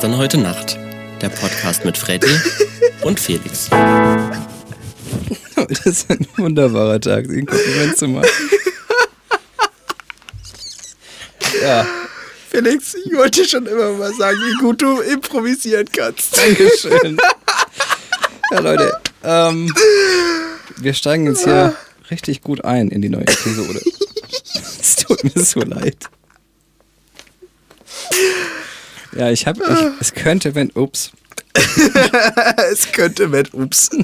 Gestern, heute Nacht. Der Podcast mit Freddy und Felix. Das ist ein wunderbarer Tag, den Kompliment zu machen. Ja. Felix, ich wollte schon immer mal sagen, wie gut du improvisieren kannst. Dankeschön. Ja, Leute, ähm, wir steigen jetzt hier richtig gut ein in die neue Episode. Es tut mir so leid. Ja, ich habe, es könnte, wenn, ups, es könnte wenn ups.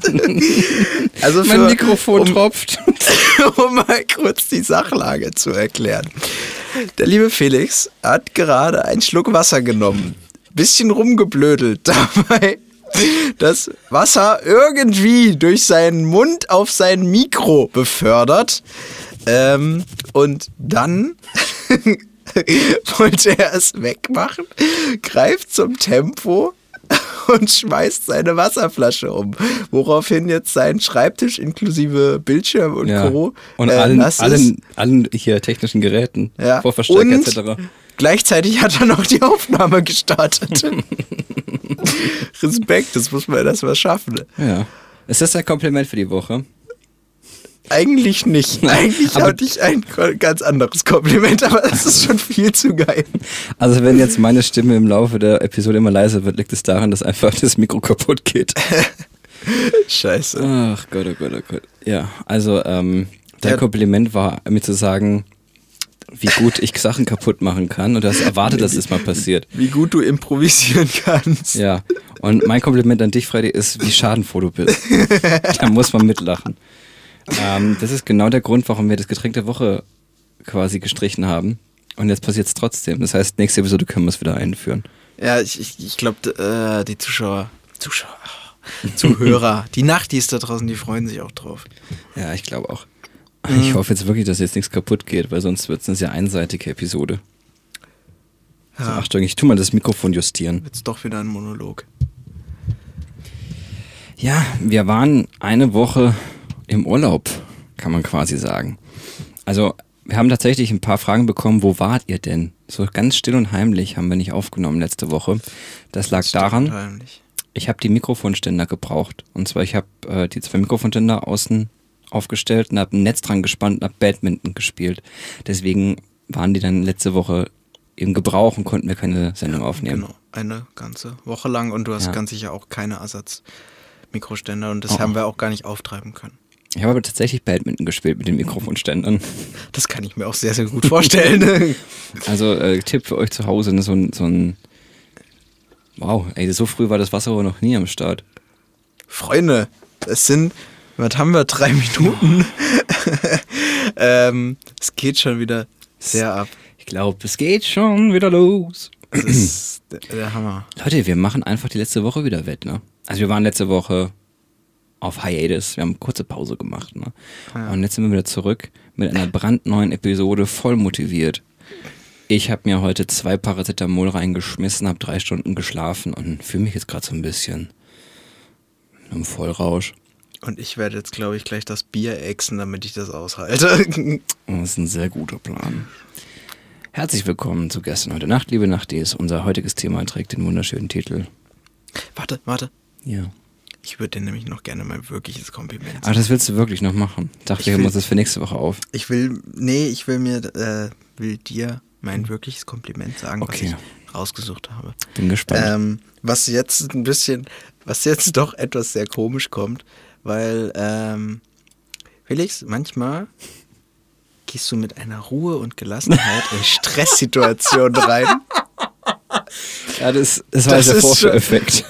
Also für, mein Mikrofon um, tropft. um mal kurz die Sachlage zu erklären. Der liebe Felix hat gerade einen Schluck Wasser genommen, bisschen rumgeblödelt dabei, das Wasser irgendwie durch seinen Mund auf sein Mikro befördert. Ähm, und dann wollte er es wegmachen, greift zum Tempo und schmeißt seine Wasserflasche um. Woraufhin jetzt sein Schreibtisch inklusive Bildschirm und Ja. Co. Und äh, allen, allen, allen hier technischen Geräten, Ja. Vorverstärker Und etc. Gleichzeitig hat er noch die Aufnahme gestartet. Respekt, das muss man erst mal schaffen. Ja. Ist das ein Kompliment für die Woche? Eigentlich nicht. Eigentlich Aber- hatte ich ein ganz anderes Kompliment, aber das ist schon viel zu geil. Also wenn jetzt meine Stimme im Laufe der Episode immer leiser wird, liegt es daran, dass einfach das Mikro kaputt geht. Scheiße. Ach Gott, oh Gott, oh Gott. Ja, also ähm, dein Ja. Kompliment war, mir zu sagen, wie gut ich Sachen kaputt machen kann und du hast erwartet, dass es mal passiert. Wie gut du improvisieren kannst. Ja, und mein Kompliment an dich, Freddy, ist, wie schadenfroh du bist. da muss man mitlachen. Ähm, das ist genau der Grund, warum wir das Getränk der Woche quasi gestrichen haben. Und jetzt passiert es trotzdem. Das heißt, nächste Episode können wir es wieder einführen. Ja, ich, ich, ich glaube, äh, die Zuschauer, Zuschauer, Zuhörer, die Nachtis da draußen, die freuen sich auch drauf. Ja, ich glaube auch. Ich hoffe jetzt wirklich, dass jetzt nichts kaputt geht, weil sonst wird es eine sehr einseitige Episode. So, Ja, Achtung, ich tu mal das Mikrofon justieren. jetzt doch wieder ein Monolog. Ja, wir waren eine Woche im Urlaub, kann man quasi sagen. Also, wir haben tatsächlich ein paar Fragen bekommen, wo wart ihr denn? So ganz still und heimlich haben wir nicht aufgenommen letzte Woche. Das lag daran, ich habe die Mikrofonständer gebraucht. Und zwar, ich habe äh, die zwei Mikrofonständer außen aufgestellt und habe ein Netz dran gespannt und habe Badminton gespielt. Deswegen waren die dann letzte Woche im Gebrauch und konnten wir keine Sendung aufnehmen. Genau, eine ganze Woche lang und du hast Ja. ganz sicher auch keine Ersatzmikroständer und das Oh. haben wir auch gar nicht auftreiben können. Ich habe aber tatsächlich Badminton gespielt mit den Mikrofonständern. Das kann ich mir auch sehr, sehr gut vorstellen. Also äh, Tipp für euch zu Hause, ne, so ein, so ein Wow, ey, so früh war das Wasser aber noch nie am Start. Freunde, es sind, was haben wir, drei Minuten? ähm, es geht schon wieder sehr ab. Ich glaube, es geht schon wieder los. Das ist der, der Hammer. Leute, wir machen einfach die letzte Woche wieder wett, ne? Also wir waren letzte Woche auf Hiatus, wir haben eine kurze Pause gemacht, ne? Und jetzt sind wir wieder zurück mit einer brandneuen Episode, voll motiviert. Ich habe mir heute zwei Paracetamol reingeschmissen, habe drei Stunden geschlafen und fühle mich jetzt gerade so ein bisschen im Vollrausch. Und ich werde jetzt, glaube ich, gleich das Bier exen, damit ich das aushalte. Das ist ein sehr guter Plan. Herzlich willkommen zu Gestern heute Nacht, liebe Nachtis. Unser heutiges Thema trägt den wunderschönen Titel. warte, warte. Ja. Ich würde dir nämlich noch gerne mein wirkliches Kompliment Ach, das willst du wirklich noch machen? Dachte, Ich wir uns das für nächste Woche auf. Ich will, nee, ich will mir, äh, will dir mein wirkliches Kompliment sagen, Okay. was ich rausgesucht habe. Bin gespannt. Ähm, was jetzt ein bisschen, was jetzt doch etwas sehr komisch kommt, weil, ähm, Felix, manchmal gehst du mit einer Ruhe und Gelassenheit in Stresssituationen rein. Ja, das, das war das der Vorführeffekt.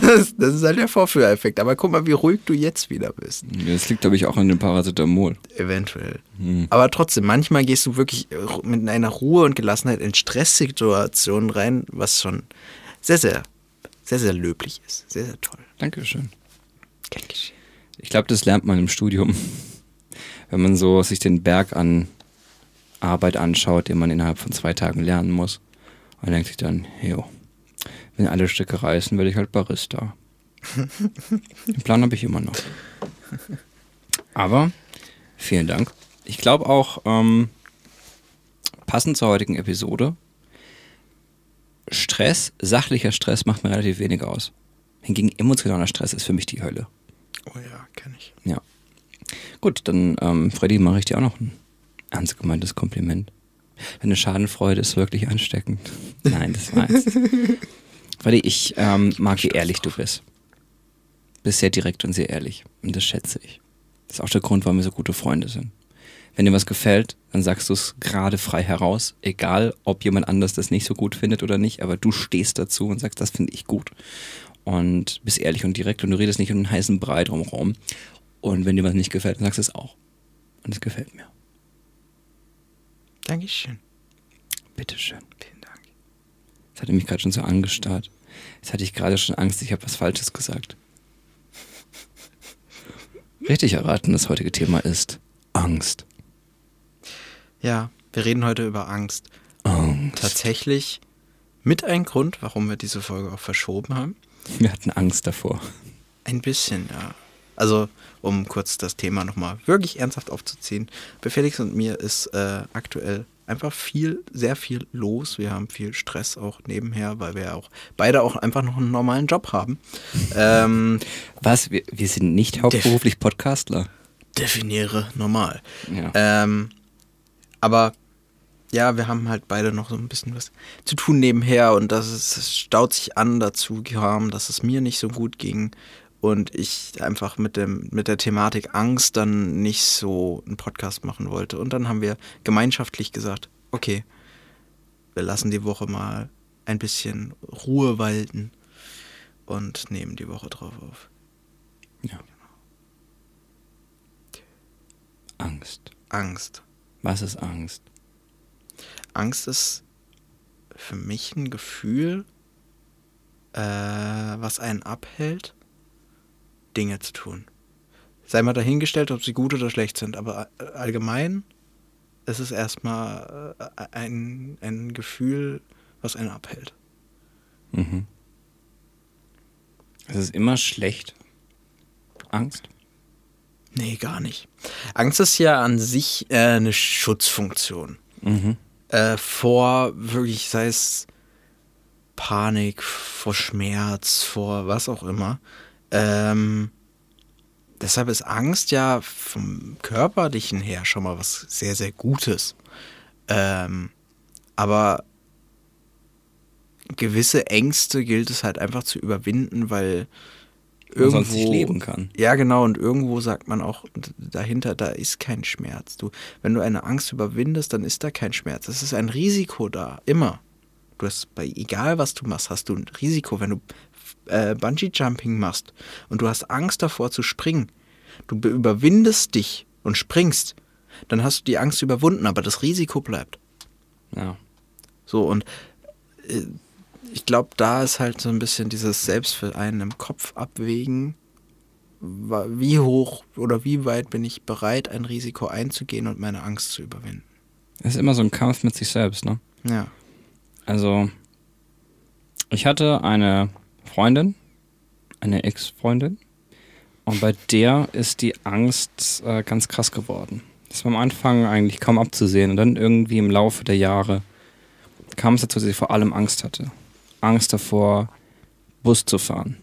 Das, das ist halt der Vorführeffekt. Aber guck mal, wie ruhig du jetzt wieder bist. Das liegt, glaube ich, auch an dem Paracetamol. Eventuell. Hm. Aber trotzdem, manchmal gehst du wirklich mit einer Ruhe und Gelassenheit in Stresssituationen rein, was schon sehr, sehr, sehr, sehr löblich ist. Sehr, sehr toll. Dankeschön. Geschehen. Ich glaube, das lernt man im Studium. Wenn man so sich den Berg an Arbeit anschaut, den man innerhalb von zwei Tagen lernen muss. Und denkt sich dann, jo, wenn alle Stücke reißen, werde ich halt Barista. Den Plan habe ich immer noch. Aber vielen Dank. Ich glaube auch, ähm, passend zur heutigen Episode, Stress, sachlicher Stress macht mir relativ wenig aus. Hingegen emotionaler Stress ist für mich die Hölle. Oh ja, kenne ich. Ja. Gut, dann, ähm, Freddy, mache ich dir auch noch ein ernst gemeintes Kompliment. Deine Schadenfreude ist wirklich ansteckend. Nein, das war Freddy, ich ähm, mag, wie ehrlich du bist. Bist sehr direkt und sehr ehrlich. Und das schätze ich. Das ist auch der Grund, warum wir so gute Freunde sind. Wenn dir was gefällt, dann sagst du es gerade frei heraus, egal ob jemand anders das nicht so gut findet oder nicht, aber du stehst dazu und sagst, das finde ich gut. Und bist ehrlich und direkt und du redest nicht um einen heißen Brei drumherum. Und wenn dir was nicht gefällt, dann sagst du es auch. Und es gefällt mir. Dankeschön. Bitteschön. Vielen Dank. Das hatte mich gerade schon so angestarrt. Jetzt hatte ich gerade schon Angst, ich habe was Falsches gesagt. Richtig erraten, das heutige Thema ist Angst. Ja, wir reden heute über Angst. Angst. Tatsächlich mit ein Grund, warum wir diese Folge auch verschoben haben. Wir hatten Angst davor. Ein bisschen, ja. Also, um kurz das Thema nochmal wirklich ernsthaft aufzuziehen. Bei Felix und mir ist äh, aktuell einfach viel, sehr viel los. Wir haben viel Stress auch nebenher, weil wir auch beide auch einfach noch einen normalen Job haben. ähm, Was? Wir, wir sind nicht hauptberuflich Podcastler. definiere normal. Ja. Ähm, aber ja, wir haben halt beide noch so ein bisschen was zu tun nebenher und das, ist, es staut sich an dazu kam, dass es mir nicht so gut ging und ich einfach mit, dem, mit der Thematik Angst dann nicht so einen Podcast machen wollte. Und dann haben wir gemeinschaftlich gesagt, okay, wir lassen die Woche mal ein bisschen Ruhe walten und nehmen die Woche drauf auf. ja. Angst. Angst. Was ist Angst? Angst ist für mich ein Gefühl, äh, was einen abhält, Dinge zu tun. Sei mal dahingestellt, ob sie gut oder schlecht sind, aber allgemein ist es erstmal äh, ein, ein Gefühl, was einen abhält. Mhm. Es ist immer schlecht. Angst? Nee, gar nicht. Angst ist ja an sich äh, eine Schutzfunktion. Mhm. äh, vor wirklich, sei es Panik, vor Schmerz, vor was auch immer. Ähm, deshalb ist Angst ja vom körperlichen her schon mal was sehr, sehr Gutes. Ähm, aber gewisse Ängste gilt es halt einfach zu überwinden, weil Man irgendwo sonst nicht leben kann. ja, genau. Und irgendwo sagt man auch dahinter, da ist kein Schmerz. Du, wenn du eine Angst überwindest, dann ist da kein Schmerz. Es ist ein Risiko da, immer. Du hast bei egal was du machst, hast du ein Risiko. Wenn du äh, Bungee Jumping machst und du hast Angst davor zu springen, du be- überwindest dich und springst, dann hast du die Angst überwunden, aber das Risiko bleibt. Ja. So, und äh, ich glaube, da ist halt so ein bisschen dieses Selbst für einen im Kopf abwägen, wie hoch oder wie weit bin ich bereit, ein Risiko einzugehen und meine Angst zu überwinden. Es ist immer so ein Kampf mit sich selbst, ne? Ja. Also, ich hatte eine Freundin, eine Ex-Freundin, und bei der ist die Angst äh, ganz krass geworden. Das war am Anfang eigentlich kaum abzusehen und dann irgendwie im Laufe der Jahre kam es dazu, dass sie vor allem Angst hatte. Angst davor, Bus zu fahren.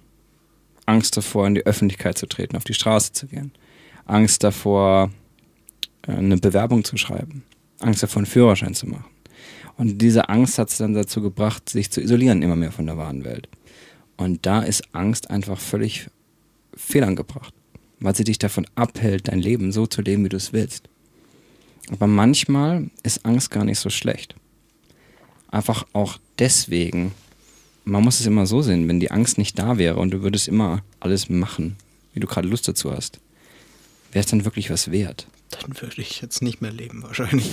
Angst davor, in die Öffentlichkeit zu treten, auf die Straße zu gehen. Angst davor, äh, eine Bewerbung zu schreiben. Angst davor, einen Führerschein zu machen. Und diese Angst hat sie dann dazu gebracht, sich zu isolieren immer mehr von der wahren Welt. Und da ist Angst einfach völlig fehlangebracht, weil sie dich davon abhält, dein Leben so zu leben, wie du es willst. Aber manchmal ist Angst gar nicht so schlecht. Einfach auch deswegen, man muss es immer so sehen, wenn die Angst nicht da wäre und du würdest immer alles machen, wie du gerade Lust dazu hast, wäre es dann wirklich was wert. Dann würde ich jetzt nicht mehr leben, wahrscheinlich.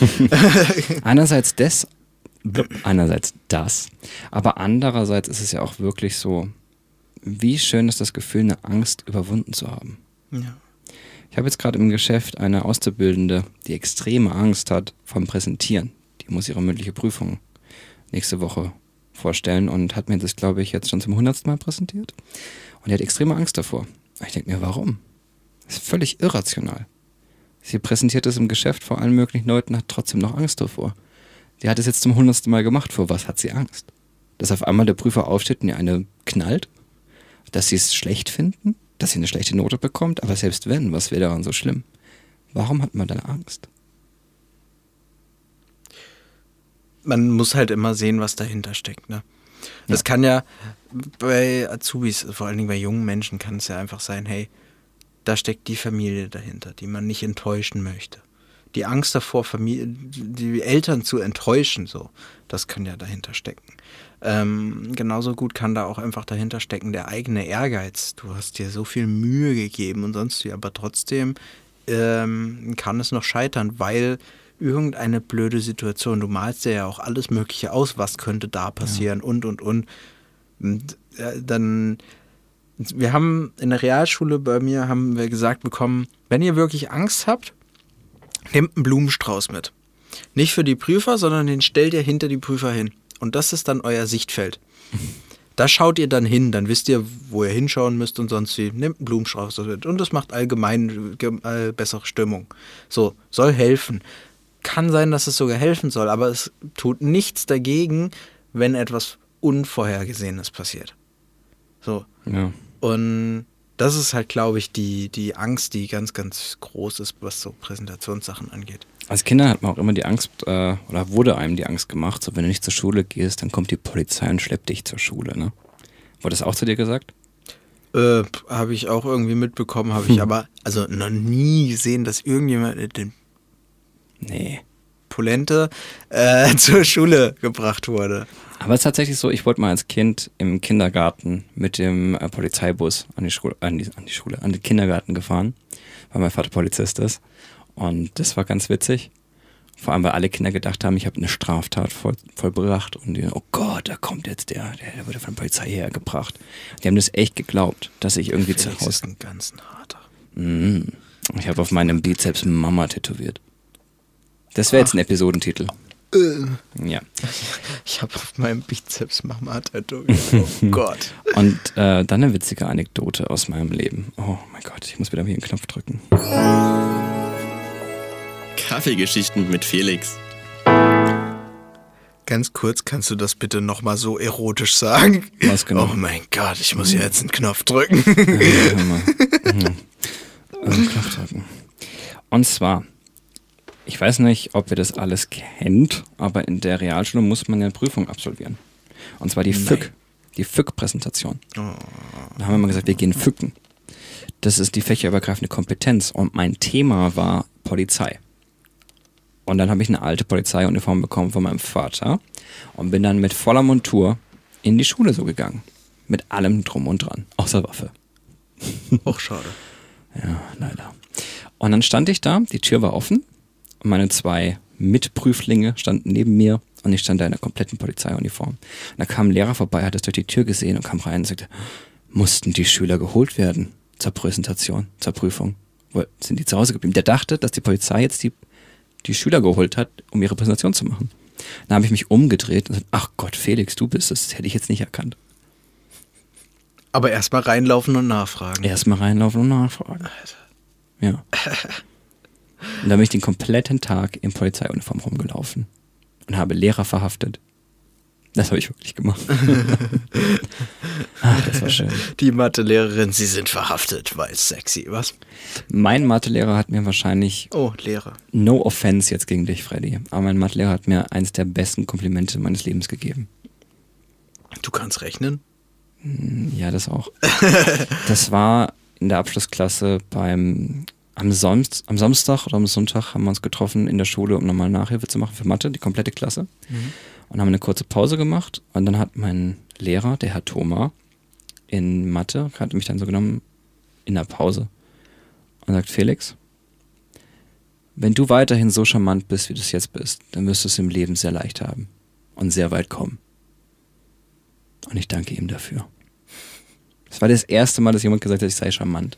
Einerseits das, einerseits das, aber andererseits ist es ja auch wirklich so, wie schön ist das Gefühl, eine Angst überwunden zu haben. ja. Ich habe jetzt gerade im Geschäft eine Auszubildende, die extreme Angst hat vom Präsentieren. Die muss ihre mündliche Prüfung nächste Woche vorstellen und hat mir das, glaube ich, jetzt schon zum hundertsten Mal präsentiert. Und die hat extreme Angst davor. Ich denke mir, warum? Das ist völlig irrational. Sie präsentiert es im Geschäft vor allen möglichen Leuten, hat trotzdem noch Angst davor. Die hat es jetzt zum hundertsten Mal gemacht. Vor was hat sie Angst? dass auf einmal der Prüfer aufsteht und ihr eine knallt, dass sie es schlecht finden, dass sie eine schlechte Note bekommt, aber selbst wenn, was wäre daran so schlimm? Warum hat man dann Angst? Man muss halt immer sehen, was dahinter steckt. Ne? Das Ja. kann ja bei Azubis, vor allen Dingen bei jungen Menschen, kann es ja einfach sein, hey, da steckt die Familie dahinter, die man nicht enttäuschen möchte. Die Angst davor, Familie, die Eltern zu enttäuschen, so, das kann ja dahinter stecken. Ähm, genauso gut kann da auch einfach dahinter stecken der eigene Ehrgeiz. Du hast dir so viel Mühe gegeben und sonst wie, aber trotzdem ähm, kann es noch scheitern, weil irgendeine blöde Situation, du malst dir ja auch alles Mögliche aus, was könnte da passieren und und und. und äh, dann, wir haben in der Realschule bei mir haben wir gesagt bekommen, wenn ihr wirklich Angst habt, nehmt einen Blumenstrauß mit. Nicht für die Prüfer, sondern den stellt ihr hinter die Prüfer hin. Und das ist dann euer Sichtfeld. Da schaut ihr dann hin, dann wisst ihr, wo ihr hinschauen müsst und sonst wie. Nehmt einen Blumenstrauß mit. Und das macht allgemein ge- äh, bessere Stimmung. So, soll helfen. Kann sein, dass es sogar helfen soll, aber es tut nichts dagegen, wenn etwas Unvorhergesehenes passiert. So. Ja. Und das ist halt, glaube ich, die, die Angst, die ganz, ganz groß ist, was so Präsentationssachen angeht. Als Kinder hat man auch immer die Angst, äh, oder wurde einem die Angst gemacht, so wenn du nicht zur Schule gehst, dann kommt die Polizei und schleppt dich zur Schule, ne? Wurde das auch zu dir gesagt? Äh, habe ich auch irgendwie mitbekommen, habe ich aber also noch nie gesehen, dass irgendjemand den Nee. Polente äh, zur Schule gebracht wurde. Aber es ist tatsächlich so, ich wollte mal als Kind im Kindergarten mit dem äh, Polizeibus an die Schule, an die, an die Schule, an den Kindergarten gefahren, weil mein Vater Polizist ist. Und das war ganz witzig. Vor allem, weil alle Kinder gedacht haben, ich habe eine Straftat voll, vollbracht und die, oh Gott, da kommt jetzt der, der, der wurde von der Polizei hergebracht. Die haben das echt geglaubt, dass ich irgendwie zu Felix ist Hause. ein ganz harter. Mm. Ich habe auf meinem Bizeps Mama tätowiert. Das wäre jetzt ein Episodentitel. Ja. Ich habe auf meinem Bizeps Mama tätowiert. Oh Gott. Und äh, dann eine witzige Anekdote aus meinem Leben. Oh mein Gott, ich muss wieder hier einen Knopf drücken. Kaffeegeschichten mit Felix. Ganz kurz, kannst du das bitte nochmal so erotisch sagen? Was genau? Oh mein Gott, ich muss hier jetzt einen Knopf drücken. Hör mal. Hm. Äh, Knopf drücken. Und zwar, ich weiß nicht, ob ihr das alles kennt, aber in der Realschule muss man ja eine Prüfung absolvieren. Und zwar die FÜK, die FÜK-Präsentation. Da haben wir mal gesagt, wir gehen FÜKen. Das ist die fächerübergreifende Kompetenz und mein Thema war Polizei. Und dann habe ich eine alte Polizeiuniform bekommen von meinem Vater und bin dann mit voller Montur in die Schule so gegangen. Mit allem drum und dran, außer Waffe. Auch schade. Ja, leider. Und dann stand ich da, die Tür war offen meine zwei Mitprüflinge standen neben mir und ich stand da in der kompletten Polizeiuniform. Und da kam ein Lehrer vorbei, hat das durch die Tür gesehen und kam rein und sagte, mussten die Schüler geholt werden zur Präsentation, zur Prüfung? Wo sind die zu Hause geblieben? Der dachte, dass die Polizei jetzt die, die Schüler geholt hat, um ihre Präsentation zu machen. Dann habe ich mich umgedreht und gesagt, ach Gott, Felix, du bist es, das hätte ich jetzt nicht erkannt. Aber erstmal reinlaufen und nachfragen. Erstmal reinlaufen und nachfragen. Ja. Und dann bin ich den kompletten Tag in Polizeiuniform rumgelaufen und habe Lehrer verhaftet. Das habe ich wirklich gemacht. Ach, das war schön. Die Mathelehrerin, Sie sind verhaftet, weil es sexy, was? Mein Mathelehrer hat mir wahrscheinlich, Oh, Lehrer. no offense jetzt gegen dich, Freddy, aber mein Mathelehrer hat mir eins der besten Komplimente meines Lebens gegeben. Du kannst rechnen? Ja, das auch. Das war in der Abschlussklasse beim am, Sonst, am Samstag oder am Sonntag haben wir uns getroffen in der Schule, um nochmal Nachhilfe zu machen für Mathe, die komplette Klasse. Und haben eine kurze Pause gemacht. Und dann hat mein Lehrer, der Herr Thoma, in Mathe, hat mich dann so genommen in der Pause und sagt, Felix, wenn du weiterhin so charmant bist, wie du es jetzt bist, dann wirst du es im Leben sehr leicht haben und sehr weit kommen. Und ich danke ihm dafür. Das war das erste Mal, dass jemand gesagt hat, ich sei charmant.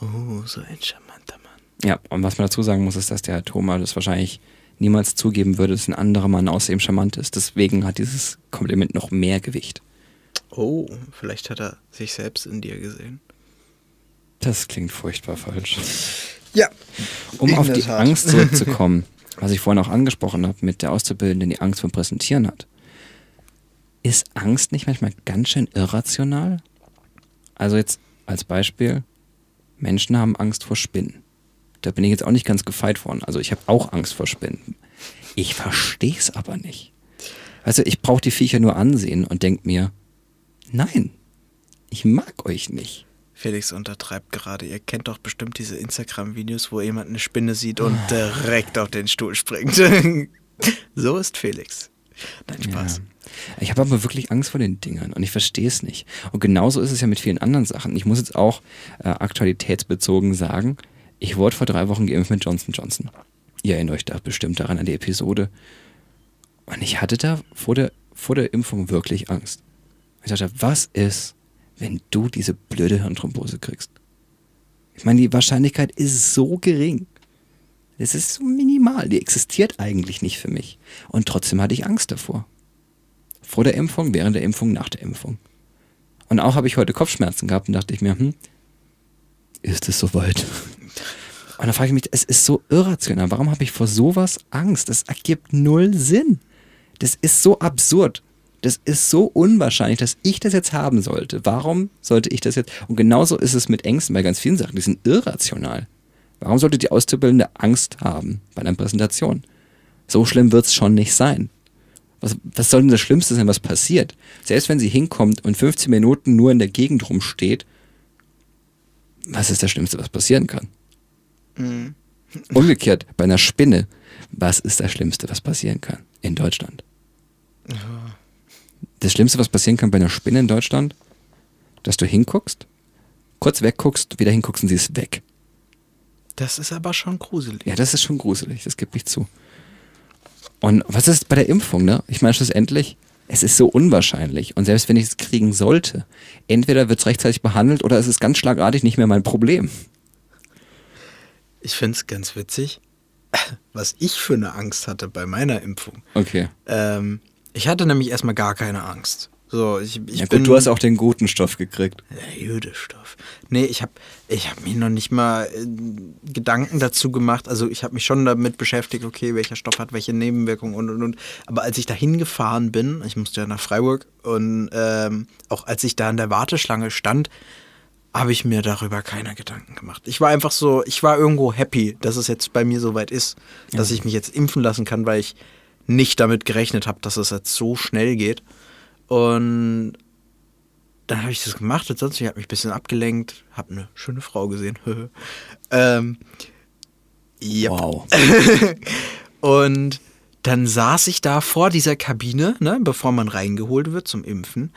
Oh, so ein charmanter Mann. Ja, und was man dazu sagen muss, ist, dass der Herr Thoma das wahrscheinlich niemals zugeben würde, dass ein anderer Mann außerdem charmant ist. Deswegen hat dieses Kompliment noch mehr Gewicht. Oh, vielleicht hat er sich selbst in dir gesehen. Das klingt furchtbar falsch. Ja. Um auf die Tat. Angst zurückzukommen, was ich vorhin auch angesprochen habe, mit der Auszubildenden, die Angst vor Präsentieren hat. ist Angst nicht manchmal ganz schön irrational? Also jetzt als Beispiel, Menschen haben Angst vor Spinnen. Da bin ich jetzt auch nicht ganz gefeit von. Also ich habe auch Angst vor Spinnen. Ich verstehe es aber nicht. Also ich brauche die Viecher nur ansehen und denke mir, nein, ich mag euch nicht. Felix untertreibt gerade. Ihr kennt doch bestimmt diese Instagram-Videos, wo jemand eine Spinne sieht und direkt auf den Stuhl springt. so ist Felix. Nein, Spaß. Ja. Ich habe aber wirklich Angst vor den Dingern und ich verstehe es nicht. Und genauso ist es ja mit vielen anderen Sachen. Ich muss jetzt auch äh, aktualitätsbezogen sagen, ich wurde vor drei Wochen geimpft mit Johnson Johnson. Ihr erinnert euch da bestimmt daran an die Episode. Und ich hatte da vor der, vor der Impfung wirklich Angst. Ich dachte, was ist, wenn du diese blöde Hirnthrombose kriegst? Ich meine, die Wahrscheinlichkeit ist so gering. Es ist so minimal. Die existiert eigentlich nicht für mich. Und trotzdem hatte ich Angst davor. Vor der Impfung, während der Impfung, nach der Impfung. Und auch habe ich heute Kopfschmerzen gehabt und dachte ich mir, hm, ist es soweit? Und dann frage ich mich, es ist so irrational. Warum habe ich vor sowas Angst? Das ergibt null Sinn. Das ist so absurd. Das ist so unwahrscheinlich, dass ich das jetzt haben sollte. Warum sollte ich das jetzt? Und genauso ist es mit Ängsten bei ganz vielen Sachen. Die sind irrational. Warum sollte die Auszubildende Angst haben bei einer Präsentation? So schlimm wird es schon nicht sein. Was, was soll denn das Schlimmste sein, was passiert? Selbst wenn sie hinkommt und 15 Minuten nur in der Gegend rumsteht, was ist das Schlimmste, was passieren kann? Mhm. Umgekehrt, bei einer Spinne, was ist das Schlimmste, was passieren kann in Deutschland? Das Schlimmste, was passieren kann bei einer Spinne in Deutschland, dass du hinguckst, kurz wegguckst, wieder hinguckst und sie ist weg. Das ist aber schon gruselig. Ja, das ist schon gruselig, das gebe ich zu. Und was ist bei der Impfung, ne? Ich meine, schlussendlich, es ist so unwahrscheinlich. Und selbst wenn ich es kriegen sollte, entweder wird es rechtzeitig behandelt oder es ist ganz schlagartig nicht mehr mein Problem. Ich finde es ganz witzig, was ich für eine Angst hatte bei meiner Impfung. Okay. Ähm, ich hatte nämlich erstmal gar keine Angst. So, ich, ich ja, bin, gut, du hast auch den guten Stoff gekriegt. Der Jüdestoff. Nee, ich habe ich hab mir noch nicht mal äh, Gedanken dazu gemacht. Also ich habe mich schon damit beschäftigt, okay, welcher Stoff hat welche Nebenwirkungen und und und. Aber als ich da hingefahren bin, ich musste ja nach Freiburg und ähm, auch als ich da in der Warteschlange stand, habe ich mir darüber keine Gedanken gemacht. Ich war einfach so, ich war irgendwo happy, dass es jetzt bei mir soweit ist, ja. dass ich mich jetzt impfen lassen kann, weil ich nicht damit gerechnet habe, dass es jetzt so schnell geht. Und dann habe ich das gemacht und sonst, ich habe mich ein bisschen abgelenkt, habe eine schöne Frau gesehen. ähm. Wow. und dann saß ich da vor dieser Kabine, ne, bevor man reingeholt wird zum Impfen.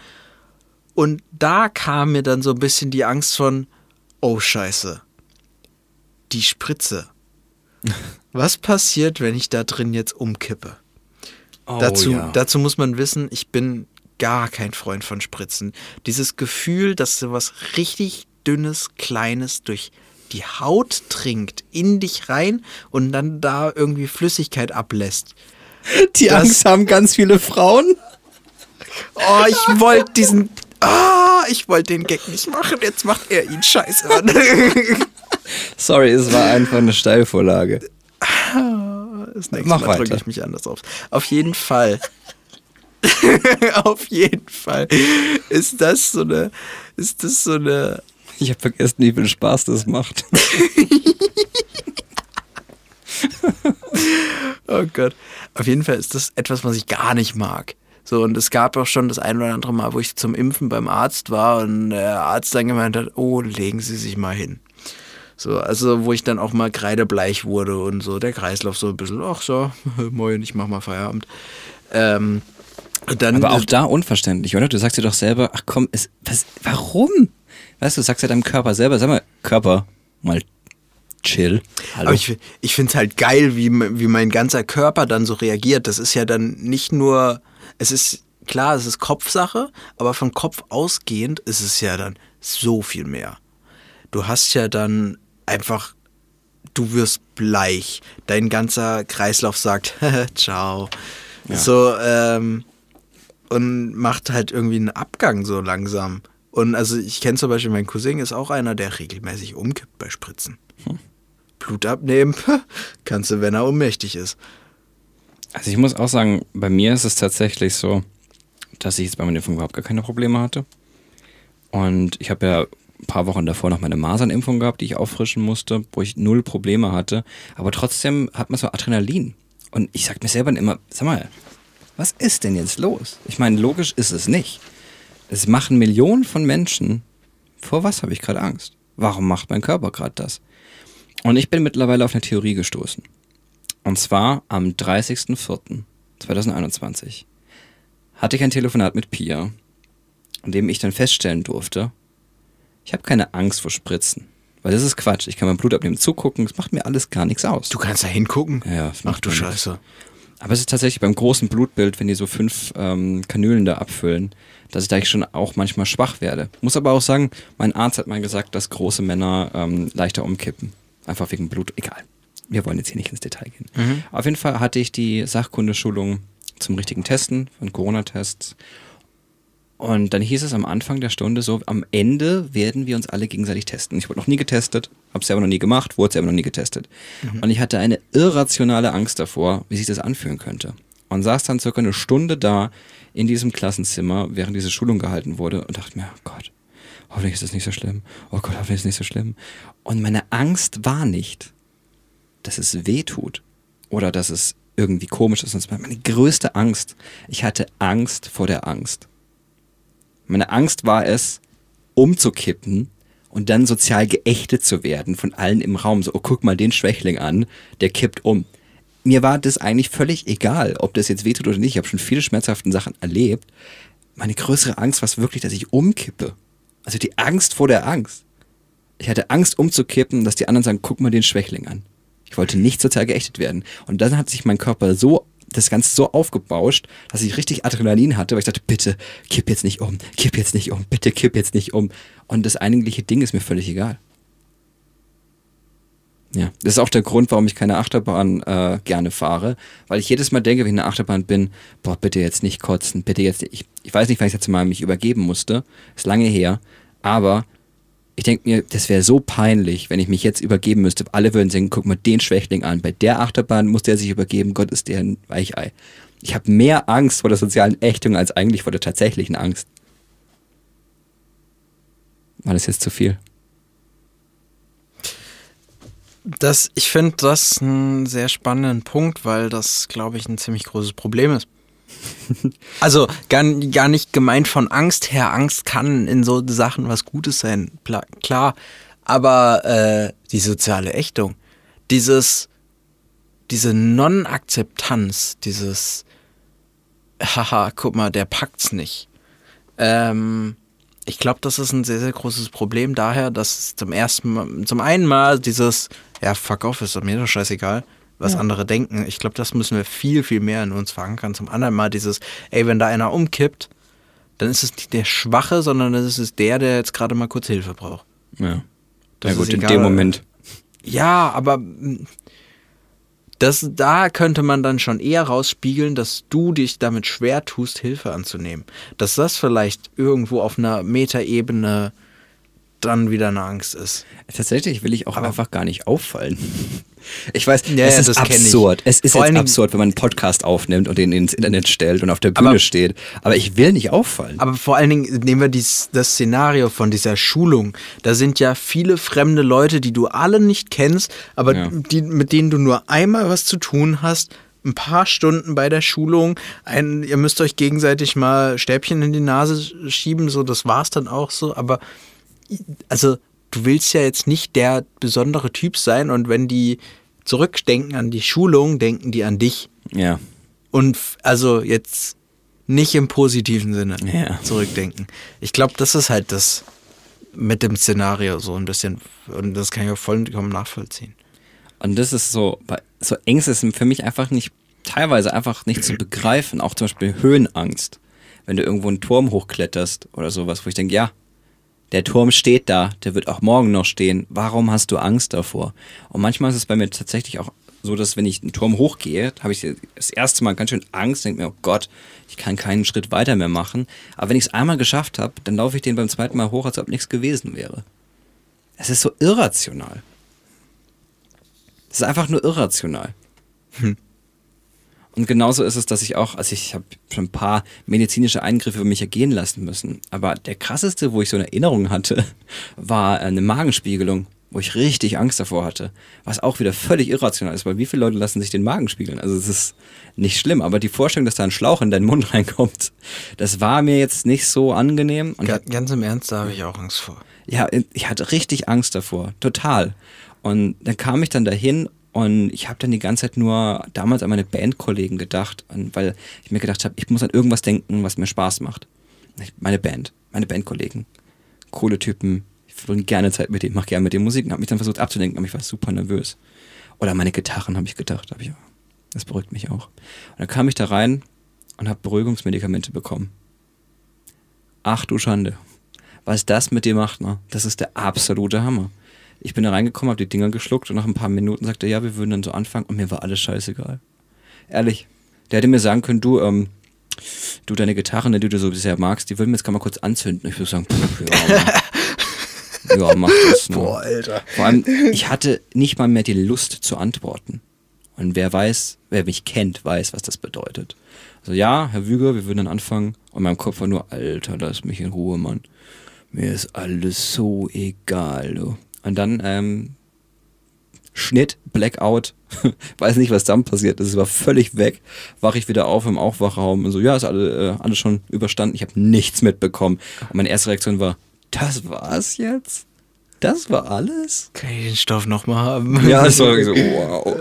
Und da kam mir dann so ein bisschen die Angst von, oh scheiße, die Spritze. Was passiert, wenn ich da drin jetzt umkippe? Oh, dazu, ja. dazu muss man wissen, ich bin gar kein Freund von Spritzen. Dieses Gefühl, dass so was richtig dünnes, kleines durch die Haut trinkt, in dich rein und dann da irgendwie Flüssigkeit ablässt. Die das, Angst haben ganz viele Frauen. Oh, ich wollte diesen. Ah, ich wollte den Gag nicht machen. Jetzt macht er ihn scheiße an. Sorry, es war einfach eine Steilvorlage. Das nächste Mach Mal drücke ich mich anders auf. Auf jeden Fall Auf jeden Fall ist das so eine, ist das so eine. Ich habe vergessen, wie viel Spaß das macht. oh Gott. Auf jeden Fall ist das etwas, was ich gar nicht mag. So, und es gab auch schon das ein oder andere Mal, wo ich zum Impfen beim Arzt war und der Arzt dann gemeint hat, oh, legen Sie sich mal hin. So, also wo ich dann auch mal kreidebleich wurde und so, der Kreislauf so ein bisschen, ach so, moin, ich mach mal Feierabend. Ähm, dann, Aber auch da unverständlich, oder? Du sagst dir doch selber, ach komm, es, was, warum? Weißt du, du sagst ja deinem Körper selber, sag mal, Körper, mal chill. Hallo. Aber ich, ich finde es halt geil, wie, wie mein ganzer Körper dann so reagiert. Das ist ja dann nicht nur, es ist klar, es ist Kopfsache, aber von Kopf ausgehend ist es ja dann so viel mehr. Du hast ja dann einfach, du wirst bleich. Dein ganzer Kreislauf sagt, ciao. Ja. So, ähm, und macht halt irgendwie einen Abgang so langsam. Und also ich kenne zum Beispiel, mein Cousin ist auch einer, der regelmäßig umkippt bei Spritzen. Hm. Blut abnehmen kannst du, wenn er ohnmächtig ist. Also ich muss auch sagen, bei mir ist es tatsächlich so, dass ich jetzt bei meiner Impfung überhaupt gar keine Probleme hatte. Und ich habe ja ein paar Wochen davor noch meine Masernimpfung gehabt, die ich auffrischen musste, wo ich null Probleme hatte. Aber trotzdem hat man so Adrenalin. Und ich sag mir selber immer, sag mal, was ist denn jetzt los? Ich meine, logisch ist es nicht. Es machen Millionen von Menschen. Vor was habe ich gerade Angst? Warum macht mein Körper gerade das? Und ich bin mittlerweile auf eine Theorie gestoßen. Und zwar am 30.04.2021 hatte ich ein Telefonat mit Pia, in dem ich dann feststellen durfte, ich habe keine Angst vor Spritzen. Weil das ist Quatsch. Ich kann mein Blut abnehmen, zugucken, es macht mir alles gar nichts aus. Du kannst da hingucken? Ja, Ach du Scheiße. Aber es ist tatsächlich beim großen Blutbild, wenn die so fünf ähm, Kanülen da abfüllen, dass ich da schon auch manchmal schwach werde. Muss aber auch sagen, mein Arzt hat mal gesagt, dass große Männer ähm, leichter umkippen. Einfach wegen Blut. Egal. Wir wollen jetzt hier nicht ins Detail gehen. Auf jeden Fall hatte ich die Sachkundeschulung zum richtigen Testen von Corona-Tests. Und dann hieß es am Anfang der Stunde so, am Ende werden wir uns alle gegenseitig testen. Ich wurde noch nie getestet, habe selber noch nie gemacht, wurde selber noch nie getestet. Und ich hatte eine irrationale Angst davor, wie sich das anfühlen könnte. Und saß dann circa eine Stunde da in diesem Klassenzimmer, während diese Schulung gehalten wurde und dachte mir, oh Gott, hoffentlich ist das nicht so schlimm. Oh Gott, hoffentlich ist es nicht so schlimm. Und meine Angst war nicht, dass es weh tut oder dass es irgendwie komisch ist. Das war meine größte Angst. Ich hatte Angst vor der Angst. Meine Angst war es, umzukippen und dann sozial geächtet zu werden von allen im Raum. So, oh, guck mal den Schwächling an, der kippt um. Mir war das eigentlich völlig egal, ob das jetzt wehtut oder nicht. Ich habe schon viele schmerzhaften Sachen erlebt. Meine größere Angst war es wirklich, dass ich umkippe. Also die Angst vor der Angst. Ich hatte Angst umzukippen, dass die anderen sagen, guck mal den Schwächling an. Ich wollte nicht sozial geächtet werden. Und dann hat sich mein Körper so, das Ganze so aufgebauscht, dass ich richtig Adrenalin hatte, weil ich dachte, bitte, kipp jetzt nicht um, kipp jetzt nicht um, bitte kipp jetzt nicht um. Und das eigentliche Ding ist mir völlig egal. Ja, das ist auch der Grund, warum ich keine Achterbahn äh, gerne fahre, weil ich jedes Mal denke, wenn ich in der Achterbahn bin, boah, bitte jetzt nicht kotzen, bitte jetzt nicht. Ich, ich weiß nicht, wann ich das letzte Mal mich übergeben musste, ist lange her, aber ich denke mir, das wäre so peinlich, wenn ich mich jetzt übergeben müsste. Alle würden sagen, guck mal den Schwächling an. Bei der Achterbahn muss der sich übergeben, Gott ist der ein Weichei. Ich habe mehr Angst vor der sozialen Ächtung als eigentlich vor der tatsächlichen Angst. War das jetzt zu viel? Das, ich finde das einen sehr spannenden Punkt, weil das, glaube ich, ein ziemlich großes Problem ist. Also gar, gar nicht gemeint von Angst her. Angst kann in so Sachen was Gutes sein, klar. Aber äh, die soziale Ächtung, dieses, diese Non-Akzeptanz, dieses, haha, guck mal, der packt's nicht. Ähm, ich glaube, das ist ein sehr, sehr großes Problem daher, dass zum ersten Mal, zum einen Mal dieses, ja, fuck off, ist mir doch scheißegal, was andere denken. Ich glaube, das müssen wir viel, viel mehr in uns verankern. Zum anderen mal dieses, ey, wenn da einer umkippt, dann ist es nicht der Schwache, sondern es ist der, der jetzt gerade mal kurz Hilfe braucht. Ja. Das ja gut, ist in egal. dem Moment. Ja, aber mm, das, da könnte man dann schon eher rausspiegeln, dass du dich damit schwer tust, Hilfe anzunehmen. Dass das vielleicht irgendwo auf einer Metaebene dann wieder eine Angst ist. Tatsächlich will ich auch einfach gar nicht auffallen. Ich weiß, Ja, es ist absurd. Es ist Vor jetzt absurd, wenn man einen Podcast aufnimmt und den ins Internet stellt und auf der Bühne Aber- steht. Aber ich will nicht auffallen. Aber vor allen Dingen nehmen wir dies, das Szenario von dieser Schulung. Da sind ja viele fremde Leute, die du alle nicht kennst, aber Ja. die, mit denen du nur einmal was zu tun hast. Ein paar Stunden bei der Schulung. Ein, ihr müsst euch gegenseitig mal Stäbchen in die Nase schieben, so das war's dann auch so. Aber also du willst ja jetzt nicht der besondere Typ sein und wenn die zurückdenken an die Schulung, denken die an dich. ja. Und also jetzt nicht im positiven Sinne Ja. zurückdenken. Ich glaube, das ist halt das mit dem Szenario so ein bisschen. Und das kann ich auch vollkommen nachvollziehen. Und das ist so, so Ängste sind für mich einfach nicht, teilweise einfach nicht zu begreifen. Auch zum Beispiel Höhenangst. Wenn du irgendwo einen Turm hochkletterst oder sowas, wo ich denke, ja, der Turm steht da, der wird auch morgen noch stehen. Warum hast du Angst davor? Und manchmal ist es bei mir tatsächlich auch so, dass wenn ich einen Turm hochgehe, habe ich das erste Mal ganz schön Angst, denke mir, oh Gott, ich kann keinen Schritt weiter mehr machen. Aber wenn ich es einmal geschafft habe, dann laufe ich den beim zweiten Mal hoch, als ob nichts gewesen wäre. Es ist so irrational. Es ist einfach nur irrational. Und Und genauso ist es, dass ich auch, also ich habe schon ein paar medizinische Eingriffe über mich ergehen lassen müssen. Aber der krasseste, wo ich so eine Erinnerung hatte, war eine Magenspiegelung, wo ich richtig Angst davor hatte. Was auch wieder völlig irrational ist, weil wie viele Leute lassen sich den Magen spiegeln? Also es ist nicht schlimm, aber die Vorstellung, dass da ein Schlauch in deinen Mund reinkommt, das war mir jetzt nicht so angenehm. Und Ga- Ganz im Ernst, da habe ich auch Angst vor. ja, ich hatte richtig Angst davor, total. Und dann kam ich dann dahin und ich habe dann die ganze Zeit nur damals an meine Bandkollegen gedacht, weil ich mir gedacht habe, ich muss an irgendwas denken, was mir Spaß macht. Meine Band, meine Bandkollegen, coole Typen, ich verbringe gerne Zeit mit denen, mache gerne mit denen Musik und habe mich dann versucht abzulenken, aber ich war super nervös. Oder meine Gitarren habe ich gedacht, habe ich, das beruhigt mich auch. Und dann kam ich da rein und habe Beruhigungsmedikamente bekommen. Ach du Schande. Was das mit dir macht, ne? Das ist der absolute Hammer. Ich bin da reingekommen, habe die Dinger geschluckt und nach ein paar Minuten sagte er, ja, wir würden dann so anfangen und mir war alles scheißegal. Ehrlich. Der hätte mir sagen können, du, ähm, du, deine Gitarre, die du so sehr magst, die würden wir jetzt gerade mal kurz anzünden. Ich würde sagen, pff, ja, ja, mach das. Ne? Boah, Alter. Vor allem, ich hatte nicht mal mehr die Lust zu antworten. Und wer weiß, wer mich kennt, weiß, was das bedeutet. Also ja, Herr Wüger, wir würden dann anfangen. Und mein Kopf war nur, Alter, lass mich in Ruhe, Mann. Mir ist alles so egal, du. Und dann, ähm, Schnitt, Blackout, weiß nicht, was dann passiert ist, es war völlig weg, wache ich wieder auf im Aufwachraum und so, ja, ist alle, äh, alles schon überstanden, ich habe nichts mitbekommen. Und meine erste Reaktion war, das war's jetzt? Das war alles? Kann ich den Stoff nochmal haben? Ja, es war so, wow.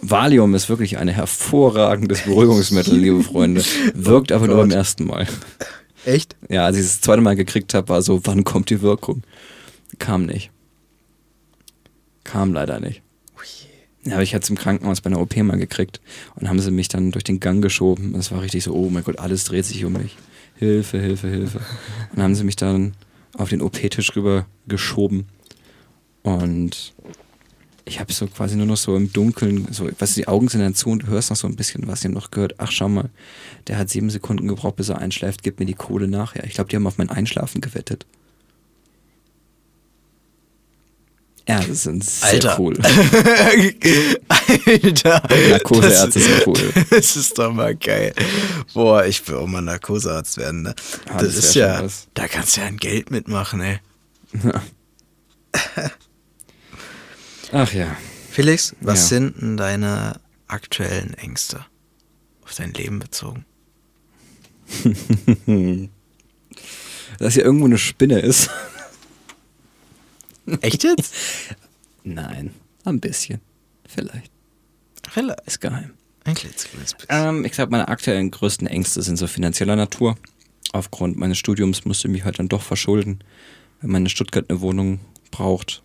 Valium ist wirklich ein hervorragendes Beruhigungsmittel, liebe Freunde. Wirkt aber nur beim ersten Mal. Echt? Ja, als ich das zweite Mal gekriegt habe, war so, wann kommt die Wirkung? Kam nicht. Kam leider nicht. Ja, aber ich hatte es im Krankenhaus bei einer OP mal gekriegt und haben sie mich dann durch den Gang geschoben. Das war richtig so, oh mein Gott, alles dreht sich um mich. Hilfe, Hilfe, Hilfe. Und dann haben sie mich dann auf den OP-Tisch rüber geschoben und ich habe so quasi nur noch so im Dunkeln, so, was die Augen sind dann zu und du hörst noch so ein bisschen, was ihm noch gehört. Ach, schau mal, der hat sieben Sekunden gebraucht, bis er einschläft, gib mir die Kohle nachher. Ich glaube, die haben auf mein Einschlafen gewettet. Ja, das sind sehr Alter. cool. Alter. Narkoseärzte das- sind cool. Das ist doch mal geil. Boah, ich will auch mal Narkosearzt werden, ne? Ah, das, das ist ja, was. da kannst du ja ein Geld mitmachen, ey. Ach ja. Felix, was Ja. sind denn deine aktuellen Ängste? Auf dein Leben bezogen. Dass hier irgendwo eine Spinne ist. Echt jetzt? Nein, ein bisschen. Vielleicht. Vielleicht. Ist geheim. Ein klitzekleines bisschen. Ähm, ich glaube, meine aktuellen größten Ängste sind so finanzieller Natur. Aufgrund meines Studiums musste ich mich halt dann doch verschulden. Wenn man in Stuttgart eine Wohnung braucht,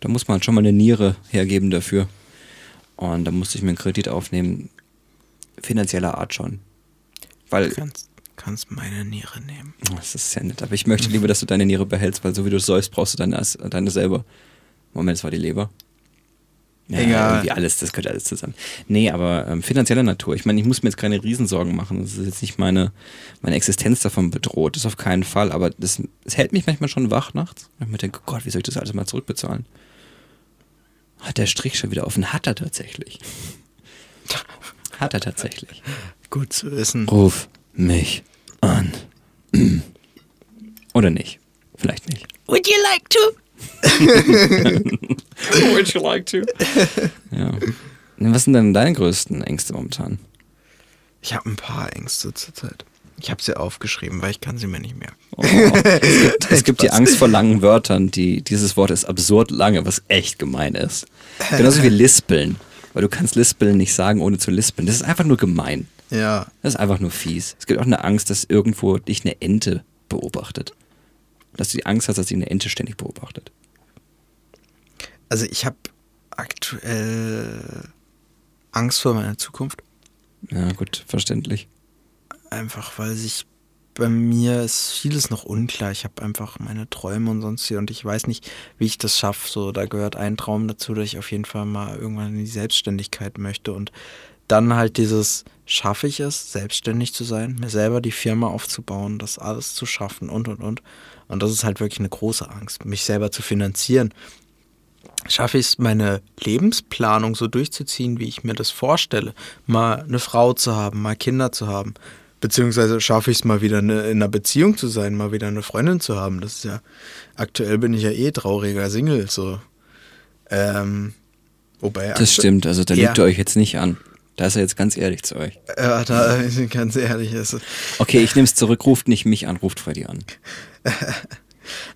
da muss man halt schon mal eine Niere hergeben dafür. Und da musste ich mir einen Kredit aufnehmen. Finanzieller Art schon. Weil, kannst, kannst meine Niere nehmen. Das ist sehr nett, aber ich möchte lieber, dass du deine Niere behältst, weil so wie du säufst, brauchst du deine, deine selber. Moment, es war die Leber. Ja, Egal. irgendwie alles, das gehört alles zusammen. Nee, aber ähm, finanzieller Natur. Ich meine, ich muss mir jetzt keine Riesensorgen machen. Das ist jetzt nicht meine, meine Existenz davon bedroht. Das auf keinen Fall. Aber das, das hält mich manchmal schon wach nachts. Und ich mir denke, Gott, wie soll ich das alles mal zurückbezahlen? Hat der Strich schon wieder offen? Hat er tatsächlich. Hat er tatsächlich. Gut zu wissen. Ruf mich an. Oder nicht. Vielleicht nicht. Would you like to? Would you like to? ja. Was sind denn deine größten Ängste momentan? Ich habe ein paar Ängste zurzeit. Ich habe sie aufgeschrieben, weil ich kann sie mir nicht merken. Oh, es gibt, es gibt die. Angst vor langen Wörtern, die, dieses Wort ist absurd lange, was echt gemein ist. Genauso wie Lispeln. Weil du kannst Lispeln nicht sagen, ohne zu lispeln. Das ist einfach nur gemein. Ja, Das ist einfach nur fies. Es gibt auch eine Angst, dass irgendwo dich eine Ente beobachtet. Dass du die Angst hast, dass dich eine Ente ständig beobachtet. also ich habe aktuell Angst vor meiner Zukunft. Ja, gut, verständlich. Einfach weil sich bei mir ist vieles noch unklar. Ich habe einfach meine Träume und sonst und ich weiß nicht, wie ich das schaffe. So, da gehört ein Traum dazu, dass ich auf jeden Fall mal irgendwann in die Selbstständigkeit möchte und dann halt dieses, schaffe ich es, selbstständig zu sein, mir selber die Firma aufzubauen, das alles zu schaffen und und und. Und das ist halt wirklich eine große Angst, mich selber zu finanzieren. schaffe ich es, meine Lebensplanung so durchzuziehen, wie ich mir das vorstelle. Mal eine Frau zu haben, mal Kinder zu haben. Beziehungsweise schaffe ich es mal wieder eine, in einer Beziehung zu sein, mal wieder eine Freundin zu haben. Das ist ja, aktuell bin ich ja eh trauriger Single, so. Ähm, wobei. Das stimmt, also da Ja. lügt ihr euch jetzt nicht an. Da ist er jetzt ganz ehrlich zu euch. Ja, da ist ganz ehrlich. Also, Okay, ich nehme es zurück, ruft nicht mich an, ruft Freddy an.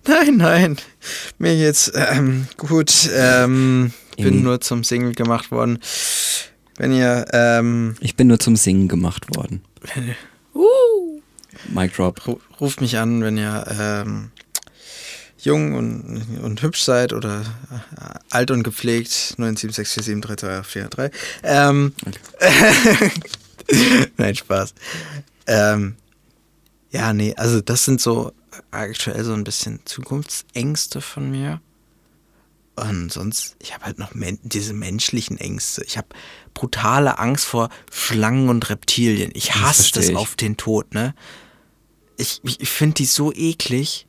nein, nein. Mir jetzt ähm, gut. Ähm, bin nur zum Single gemacht worden. Wenn ihr ähm, Ich bin nur zum Singen gemacht worden. Mic drop. ru- ruft mich an, wenn ihr ähm, jung und, und hübsch seid oder äh, alt und gepflegt. 976473343. Ähm, Nein, Spaß. Ähm, ja, nee, also das sind so aktuell so ein bisschen Zukunftsängste von mir. Und sonst, ich habe halt noch men diese menschlichen Ängste. Ich habe brutale Angst vor Schlangen und Reptilien. Ich Das hasse das ich. auf den Tod, ne? Ich, ich, ich finde die so eklig.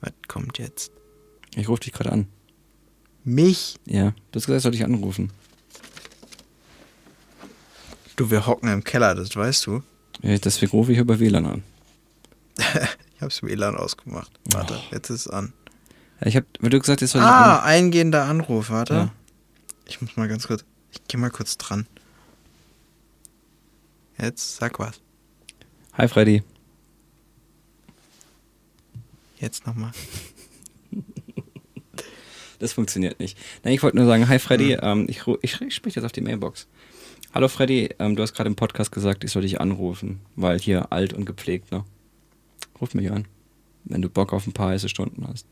Was kommt jetzt? Ich rufe dich gerade an. Mich? Ja, du hast gesagt, ich soll dich anrufen. Du, wir hocken im Keller, das weißt du. Ja, Deswegen rufe ich über WLAN an. Ich hab's WLAN ausgemacht. Warte, jetzt ist es an. Ja, ich habe, weil du gesagt hast, soll ich Ah, eingehender Anruf, warte. Ja. Ich muss mal ganz kurz. Ich geh mal kurz dran. Jetzt sag was. Hi Freddy. Jetzt nochmal. Das funktioniert nicht. Nein, ich wollte nur sagen, hi Freddy, ähm, ich, ich, ich spreche jetzt auf die Mailbox. Hallo Freddy, ähm, du hast gerade im Podcast gesagt, ich soll dich anrufen, weil hier alt und gepflegt, ne? Ruf mich an, wenn du Bock auf ein paar heiße Stunden hast.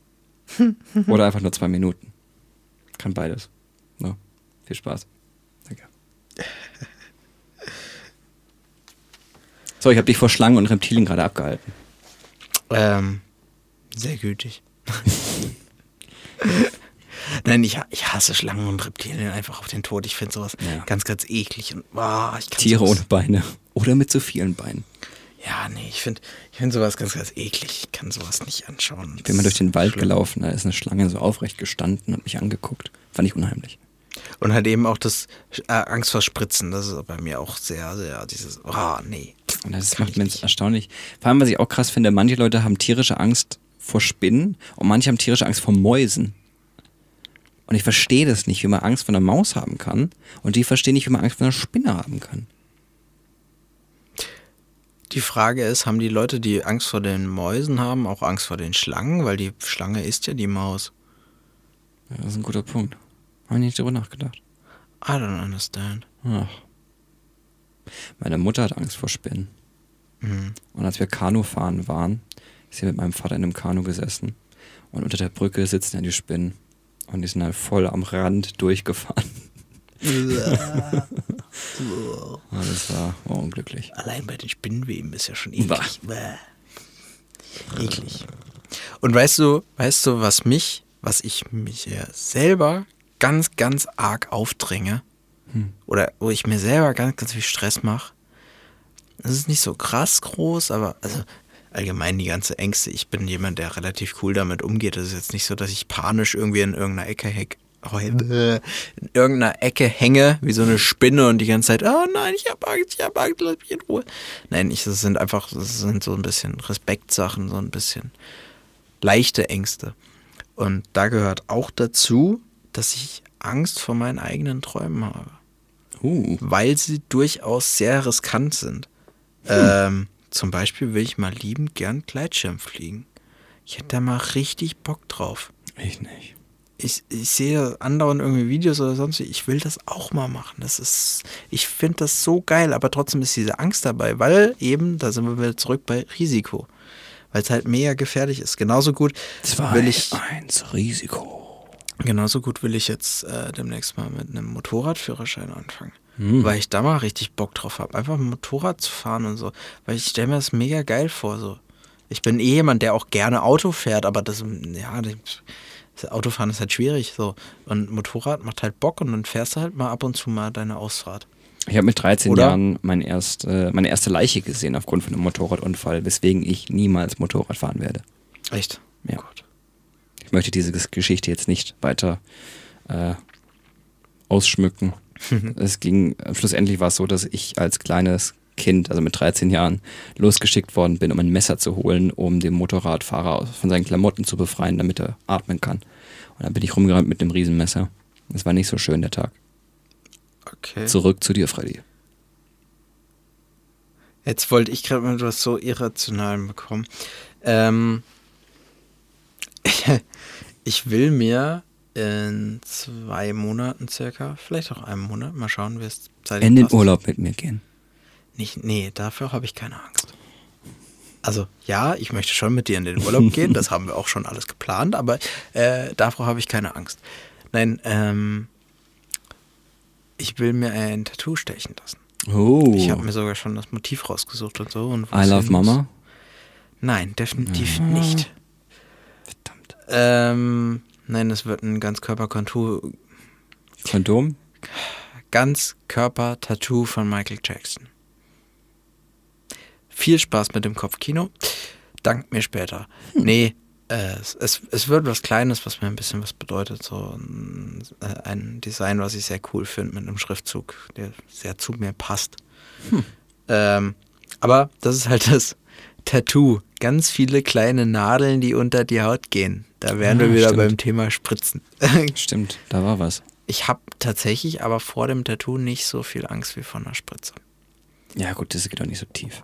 Oder einfach nur zwei Minuten. Kann beides. Ne? Viel Spaß. Danke. So, ich habe dich vor Schlangen und Reptilien gerade abgehalten. Ähm, sehr gütig. Nein, ich, ich hasse Schlangen und Reptilien einfach auf den Tod. Ich finde sowas Ja. ganz, ganz eklig. Und kann Tiere sowas, ohne Beine. Oder mit zu vielen Beinen. Ja, nee, ich finde ich find sowas ganz, ganz eklig. Ich kann sowas nicht anschauen. Ich bin mal durch den Wald Schlimm. gelaufen, da ist eine Schlange so aufrecht gestanden und mich angeguckt. Fand ich unheimlich. Und halt eben auch das äh, Angst vor Spritzen. Das ist bei mir auch sehr, sehr dieses. Oh, nee. Und das Kann macht mir erstaunlich. Vor allem, was ich auch krass finde, manche Leute haben tierische Angst vor Spinnen und manche haben tierische Angst vor Mäusen. Und ich verstehe das nicht, wie man Angst vor einer Maus haben kann. Und die verstehen nicht, wie man Angst vor einer Spinne haben kann. Die Frage ist, haben die Leute, die Angst vor den Mäusen haben, auch Angst vor den Schlangen? Weil die Schlange ist ja die Maus. Ja, das ist ein guter Punkt. Habe ich nicht drüber nachgedacht. I don't understand. Ach. Meine Mutter hat Angst vor Spinnen. Mhm. Und als wir Kanu fahren waren, ist sie mit meinem Vater in einem Kanu gesessen. Und unter der Brücke sitzen ja die Spinnen. Und die sind halt voll am Rand durchgefahren. Das war, war unglücklich. Allein bei den Spinnenweben ist ja schon eklig. Eklig. Und weißt du, weißt du, was mich, was ich mich ja selber ganz, ganz arg aufdränge? Oder wo ich mir selber ganz, ganz viel Stress mache? Das ist nicht so krass groß, aber also allgemein die ganze Ängste. Ich bin jemand, der relativ cool damit umgeht. Es ist jetzt nicht so, dass ich panisch irgendwie in irgendeiner Ecke heck, in irgendeiner Ecke hänge, wie so eine Spinne und die ganze Zeit, oh nein, ich hab Angst, ich hab Angst, lass mich in Ruhe. Nein, ich, das sind einfach, das sind so ein bisschen Respektsachen, so ein bisschen leichte Ängste. Und da gehört auch dazu, dass ich Angst vor meinen eigenen Träumen habe Uh, weil sie durchaus sehr riskant sind. Ähm, zum Beispiel will ich mal liebend gern Gleitschirm fliegen. Ich hätte da mal richtig Bock drauf. ich nicht. Ich, ich sehe andauernd irgendwie Videos oder sonst wie. Ich will das auch mal machen. Das ist, ich finde das so geil, aber trotzdem ist diese Angst dabei, weil eben, da sind wir wieder zurück bei Risiko. Weil es halt mega gefährlich ist. Genauso gut Zwei, will ich, eins, Risiko. genauso gut will ich jetzt äh, demnächst mal mit einem Motorradführerschein anfangen. Hm. weil ich da mal richtig Bock drauf habe, einfach Motorrad zu fahren und so. Weil ich stelle mir das mega geil vor. So. Ich bin eh jemand, der auch gerne Auto fährt, aber das, ja, das Autofahren ist halt schwierig. So. Und Motorrad macht halt Bock und dann fährst du halt mal ab und zu mal deine Ausfahrt. Ich habe mit 13 Oder? Jahren mein erst, äh, meine erste Leiche gesehen aufgrund von einem Motorradunfall, weswegen ich niemals Motorrad fahren werde. Echt? Ja. Gott. Ich möchte diese Ges- Geschichte jetzt nicht weiter äh, ausschmücken. es ging, schlussendlich war es so, dass ich als kleines Kind, also mit 13 Jahren, losgeschickt worden bin, um ein Messer zu holen, um den Motorradfahrer von seinen Klamotten zu befreien, damit er atmen kann. Und dann bin ich rumgerannt mit dem Riesenmesser. Es war nicht so schön, der Tag. Okay. Zurück zu dir, Freddy. Jetzt wollte ich gerade mal etwas so Irrationalen bekommen. Ähm, ich will mir in zwei Monaten circa, vielleicht auch einem Monat, mal schauen, wie es zeitlich In den passt. Urlaub mit mir gehen. Nicht, nee, dafür habe ich keine Angst. Also ja, ich möchte schon mit dir in den Urlaub gehen, das haben wir auch schon alles geplant, aber äh, davor habe ich keine Angst. Nein, ähm, ich will mir ein Tattoo stechen lassen. Oh. Ich habe mir sogar schon das Motiv rausgesucht und so. Und I love. Mama. Nein, definitiv nicht. Verdammt. Ähm, nein, es wird ein Ganzkörper-Tattoo Kondom? Ganzkörper-Tattoo von Michael Jackson. Viel Spaß mit dem Kopfkino. Dank mir später. Nee, äh, es, es, es wird was Kleines, was mir ein bisschen was bedeutet. So ein, äh, ein Design, was ich sehr cool finde, mit einem Schriftzug, der sehr zu mir passt. Ähm, aber das ist halt das Tattoo. Ganz viele kleine Nadeln, die unter die Haut gehen. Da wären Ah, wir wieder stimmt. beim Thema Spritzen. Stimmt, da war was. Ich habe tatsächlich aber vor dem Tattoo nicht so viel Angst wie vor einer Spritze. Ja, gut, das geht auch nicht so tief.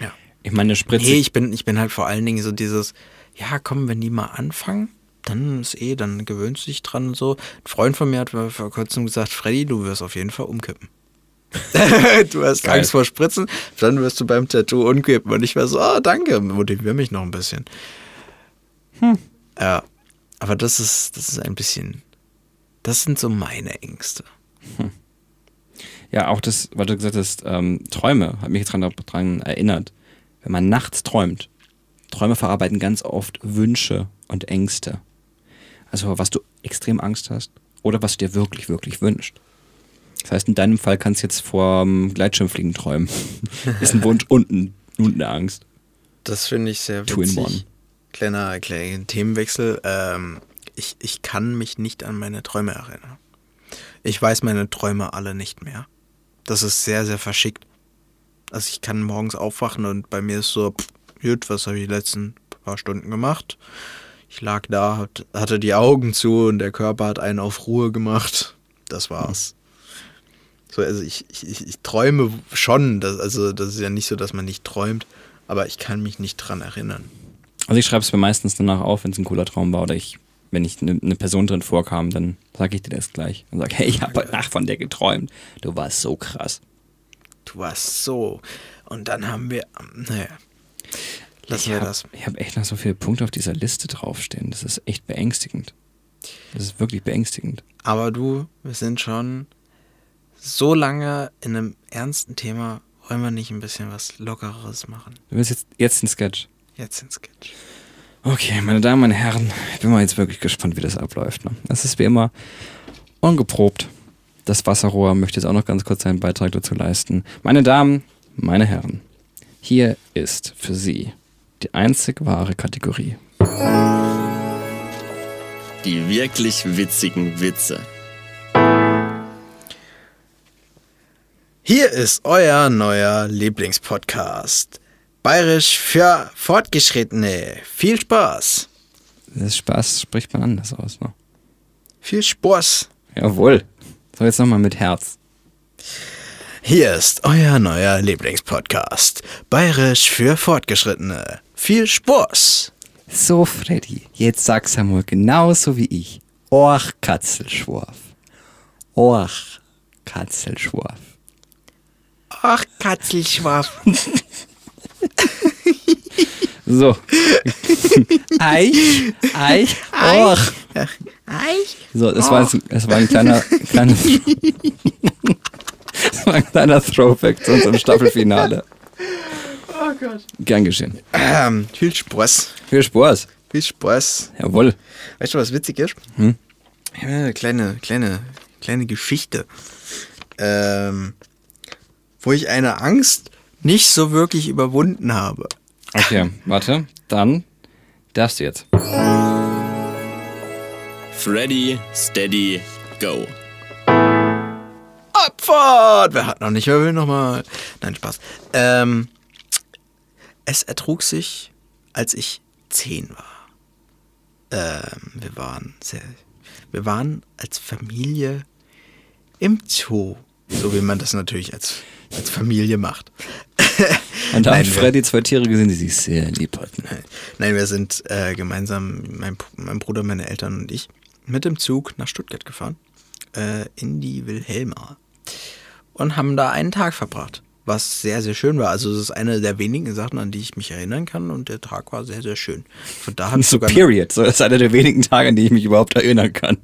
Ja. Ich meine, eine Spritze. Nee, ich bin, ich bin halt vor allen Dingen so dieses, ja, komm, wenn die mal anfangen, dann ist eh, dann gewöhnst du dich dran und so. Ein Freund von mir hat vor kurzem gesagt, Freddy, du wirst auf jeden Fall umkippen. du hast Geil. Angst vor Spritzen, dann wirst du beim Tattoo umkippen. Und ich war so, oh, danke, motivier mich noch ein bisschen. Ja, aber das ist, das ist ein bisschen, das sind so meine Ängste. Ja, auch das, weil du gesagt hast, ähm, Träume, hat mich jetzt dran, dran erinnert. Wenn man nachts träumt, Träume verarbeiten ganz oft Wünsche und Ängste. Also was du extrem Angst hast oder was du dir wirklich, wirklich wünschst. Das heißt, in deinem Fall kannst du jetzt vor Gleitschirmfliegen träumen. ist ein Wunsch und, ein, und eine Angst. Das finde ich sehr Two in witzig. one. Kleiner, kleiner Themenwechsel. Ähm, ich, ich kann mich nicht an meine Träume erinnern. Ich weiß meine Träume alle nicht mehr. Das ist sehr, sehr verschickt. Also ich kann morgens aufwachen und bei mir ist so, pff, gut, was habe ich die letzten paar Stunden gemacht? Ich lag da, hat, hatte die Augen zu und der Körper hat einen auf Ruhe gemacht. Das war's. So, also ich, ich, ich, träume schon, das, also das ist ja nicht so, dass man nicht träumt, aber ich kann mich nicht dran erinnern. Also ich schreibe es mir meistens danach auf, wenn es ein cooler Traum war oder ich, wenn ich eine ne Person drin vorkam, dann sage ich dir das gleich und sage, hey, ich habe heute Nacht von der geträumt. Du warst so krass. Du warst so. Und dann haben wir, ähm, naja, lassen ich wir hab, das. Ich habe echt noch so viele Punkte auf dieser Liste draufstehen. Das ist echt beängstigend. Das ist wirklich beängstigend. Aber du, wir sind schon so lange in einem ernsten Thema. Wollen wir nicht ein bisschen was Lockeres machen? Du willst jetzt, jetzt den Sketch. Jetzt ins Sketch. Okay, meine Damen und Herren, ich bin mal jetzt wirklich gespannt, wie das abläuft. Ne? Das ist wie immer ungeprobt. Das Wasserrohr möchte jetzt auch noch ganz kurz seinen Beitrag dazu leisten. Meine Damen, meine Herren, hier ist für Sie die einzig wahre Kategorie. Die wirklich witzigen Witze. Hier ist euer neuer Lieblingspodcast. Bayerisch für Fortgeschrittene. Viel Spaß. Das Spaß spricht man anders aus. Ne? Viel Spaß. Jawohl. So, jetzt nochmal mit Herz. Hier ist euer neuer Lieblingspodcast. Bayerisch für Fortgeschrittene. Viel Spaß. So, Freddy, jetzt sag's einmal genauso wie ich. Och, Katzelschworf. Och, Katzelschworf. Ach, Katzelschwaf. So. Eich, Eich, Och. Eich. So, das war, jetzt, das war ein kleiner, kleiner das war ein kleiner Throwback zu unserem Staffelfinale. Oh Gott. Gern geschehen. Ähm, viel Spaß. Viel Spaß. Viel Spaß. Jawohl. Weißt du, was witzig ist? Hm? Ich habe eine kleine, kleine, kleine Geschichte. Ähm, wo ich eine Angst nicht so wirklich überwunden habe. Okay, warte. Dann darfst du jetzt. Freddy, Steady, Go. Abfahrt! Wer hat noch nicht, wer will nochmal? Nein, Spaß. Ähm, es ertrug sich, als ich zehn war. Ähm, wir waren sehr, wir waren als Familie im Zoo. So wie man das natürlich als, als Familie macht. Und da Nein, hat Freddy zwei Tiere gesehen, die sich sehr lieb hatten. Nein, wir sind äh, gemeinsam, mein, mein Bruder, meine Eltern und ich, mit dem Zug nach Stuttgart gefahren, äh, in die Wilhelma. Und haben da einen Tag verbracht, was sehr, sehr schön war. Also, es ist eine der wenigen Sachen, an die ich mich erinnern kann und der Tag war sehr, sehr schön. Von da So sogar. period. So, das ist einer der wenigen Tage, an die ich mich überhaupt erinnern kann.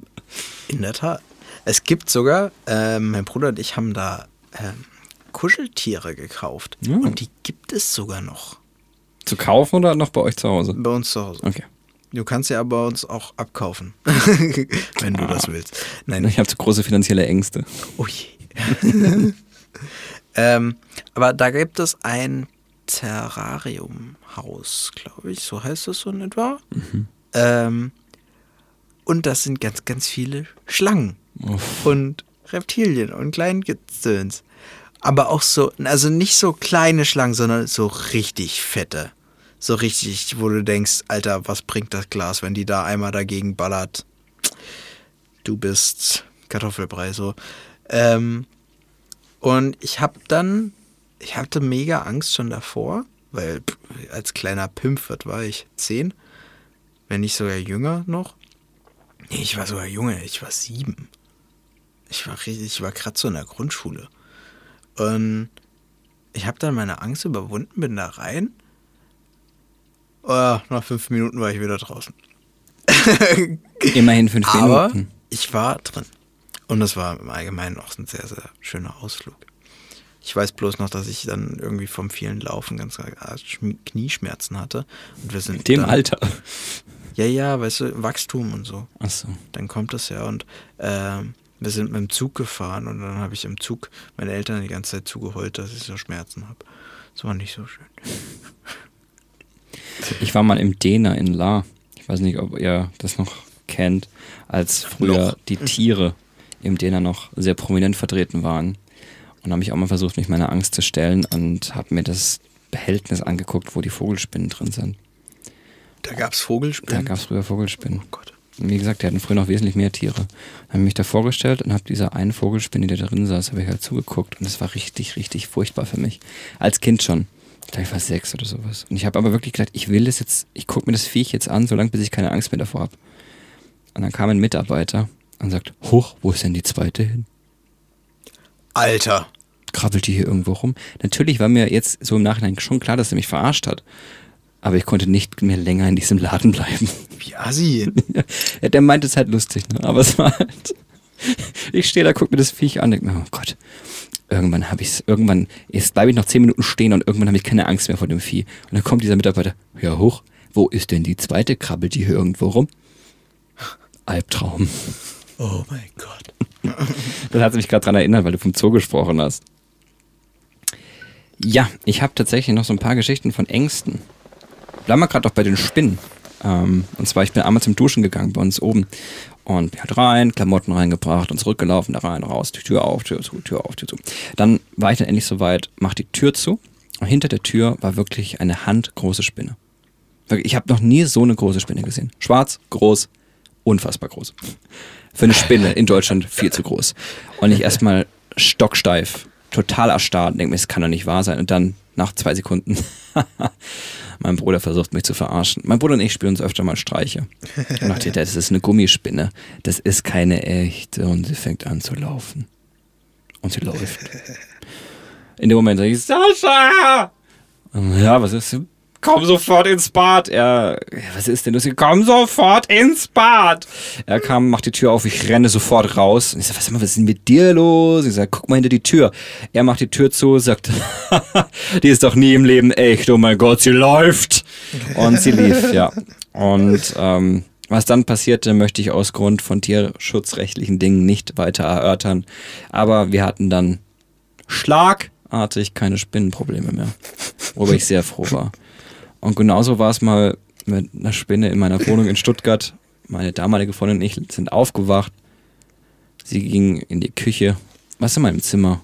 In der Tat. Es gibt sogar, äh, mein Bruder und ich haben da ähm, Kuscheltiere gekauft. Ja. Und die gibt es sogar noch Zu kaufen oder noch bei euch zu Hause? bei uns zu Hause. Okay. Du kannst ja aber uns auch abkaufen, wenn du das willst. Nein, Ich habe zu große finanzielle Ängste. oh je. ähm, aber da gibt es ein Terrariumhaus, glaube ich, so heißt es so in etwa. Ähm, und das sind ganz, ganz viele Schlangen Uff. und Reptilien und Kleingezöns. Aber auch so, also nicht so kleine Schlangen, sondern so richtig fette. So richtig, wo du denkst, Alter, was bringt das Glas, wenn die da einmal dagegen ballert? Du bist Kartoffelbrei, so. Ähm, und ich hab dann, ich hatte mega Angst schon davor, weil als kleiner Pimpfert war ich zehn, wenn nicht sogar jünger noch. Nee, ich war sogar junge, ich war sieben. Ich war richtig, ich war gerade so in der Grundschule. Und ich habe dann meine Angst überwunden, bin da rein. Oh, nach fünf Minuten war ich wieder draußen. Immerhin fünf Aber Minuten. ich war drin. Und das war im Allgemeinen auch ein sehr, sehr schöner Ausflug. Ich weiß bloß noch, dass ich dann irgendwie vom vielen Laufen ganz Knieschmerzen hatte. Und wir sind In dem dann, Alter. Ja, ja, weißt du, Wachstum und so. Achso. Dann kommt das ja und ähm, wir sind mit dem Zug gefahren und dann habe ich im Zug meine Eltern die ganze Zeit zugeheult, dass ich so Schmerzen habe. Das war nicht so schön. Ich war mal im Dena in La. Ich weiß nicht, ob ihr das noch kennt, als früher Noch. die Tiere im Dena noch sehr prominent vertreten waren. Und habe ich auch mal versucht, mich meiner Angst zu stellen und habe mir das Behältnis angeguckt, wo die Vogelspinnen drin sind. Da gab es Da Vogelspinnen. gab es früher Vogelspinnen. oh Gott. Wie gesagt, die hatten früher noch wesentlich mehr Tiere. Dann habe ich mich da vorgestellt und habe dieser einen Vogelspinne, die da drin saß, habe ich halt zugeguckt und es war richtig, richtig furchtbar für mich. Als Kind schon. Ich glaube, ich war sechs oder sowas. Und ich habe aber wirklich gedacht, ich will das jetzt, ich gucke mir das Viech jetzt an, solange bis ich keine Angst mehr davor habe. Und dann kam ein Mitarbeiter und sagt, hoch, wo ist denn die zweite hin? Alter. Krabbelt die hier irgendwo rum? Natürlich war mir jetzt so im Nachhinein schon klar, dass er mich verarscht hat. Aber ich konnte nicht mehr länger in diesem Laden bleiben. Wie assi. Ja, der meint es halt lustig, ne? Aber es war halt. Ich stehe da, guck mir das Viech an, denke mir, oh Gott, irgendwann habe ich es, irgendwann, jetzt bleibe ich noch zehn Minuten stehen und irgendwann habe ich keine Angst mehr vor dem Vieh. Und dann kommt dieser Mitarbeiter, ja hoch, wo ist denn die zweite? Krabbelt die hier irgendwo rum? Albtraum. Oh mein Gott. Das hat mich gerade dran erinnert, weil du vom Zoo gesprochen hast. Ja, ich habe tatsächlich noch so ein paar Geschichten von Ängsten. Bleiben wir gerade doch bei den Spinnen. Ähm, und zwar, ich bin einmal zum Duschen gegangen bei uns oben. Und halt rein, Klamotten reingebracht und zurückgelaufen, da rein, raus, die Tür auf, Tür zu, Tür auf, Tür zu. Dann war ich dann endlich soweit, mach die Tür zu. Und hinter der Tür war wirklich eine handgroße Spinne. Ich habe noch nie so eine große Spinne gesehen. Schwarz, groß, unfassbar groß. Für eine Spinne in Deutschland viel zu groß. Und ich erstmal stocksteif, total erstarrt denke mir, es kann doch nicht wahr sein. Und dann nach zwei Sekunden, mein Bruder versucht mich zu verarschen. Mein Bruder und ich spielen uns öfter mal Streiche. Und dachte, das ist eine Gummispinne. Das ist keine echte. Und sie fängt an zu laufen. Und sie läuft. In dem Moment sage ich, Sascha! Ja, was ist? Komm sofort ins Bad. Er, was ist denn hier? Komm sofort ins Bad. Er kam, macht die Tür auf, ich renne sofort raus. Und ich sage, was, was ist denn mit dir los? Ich sage, guck mal hinter die Tür. Er macht die Tür zu, sagt, die ist doch nie im Leben echt. Oh mein Gott, sie läuft. Und sie lief, ja. Und ähm, was dann passierte, möchte ich aus Grund von tierschutzrechtlichen Dingen nicht weiter erörtern. Aber wir hatten dann schlagartig keine Spinnenprobleme mehr. Worüber ich sehr froh war. Und genauso war es mal mit einer Spinne in meiner Wohnung in Stuttgart. meine damalige Freundin und ich sind aufgewacht. Sie ging in die Küche. Was in meinem Zimmer?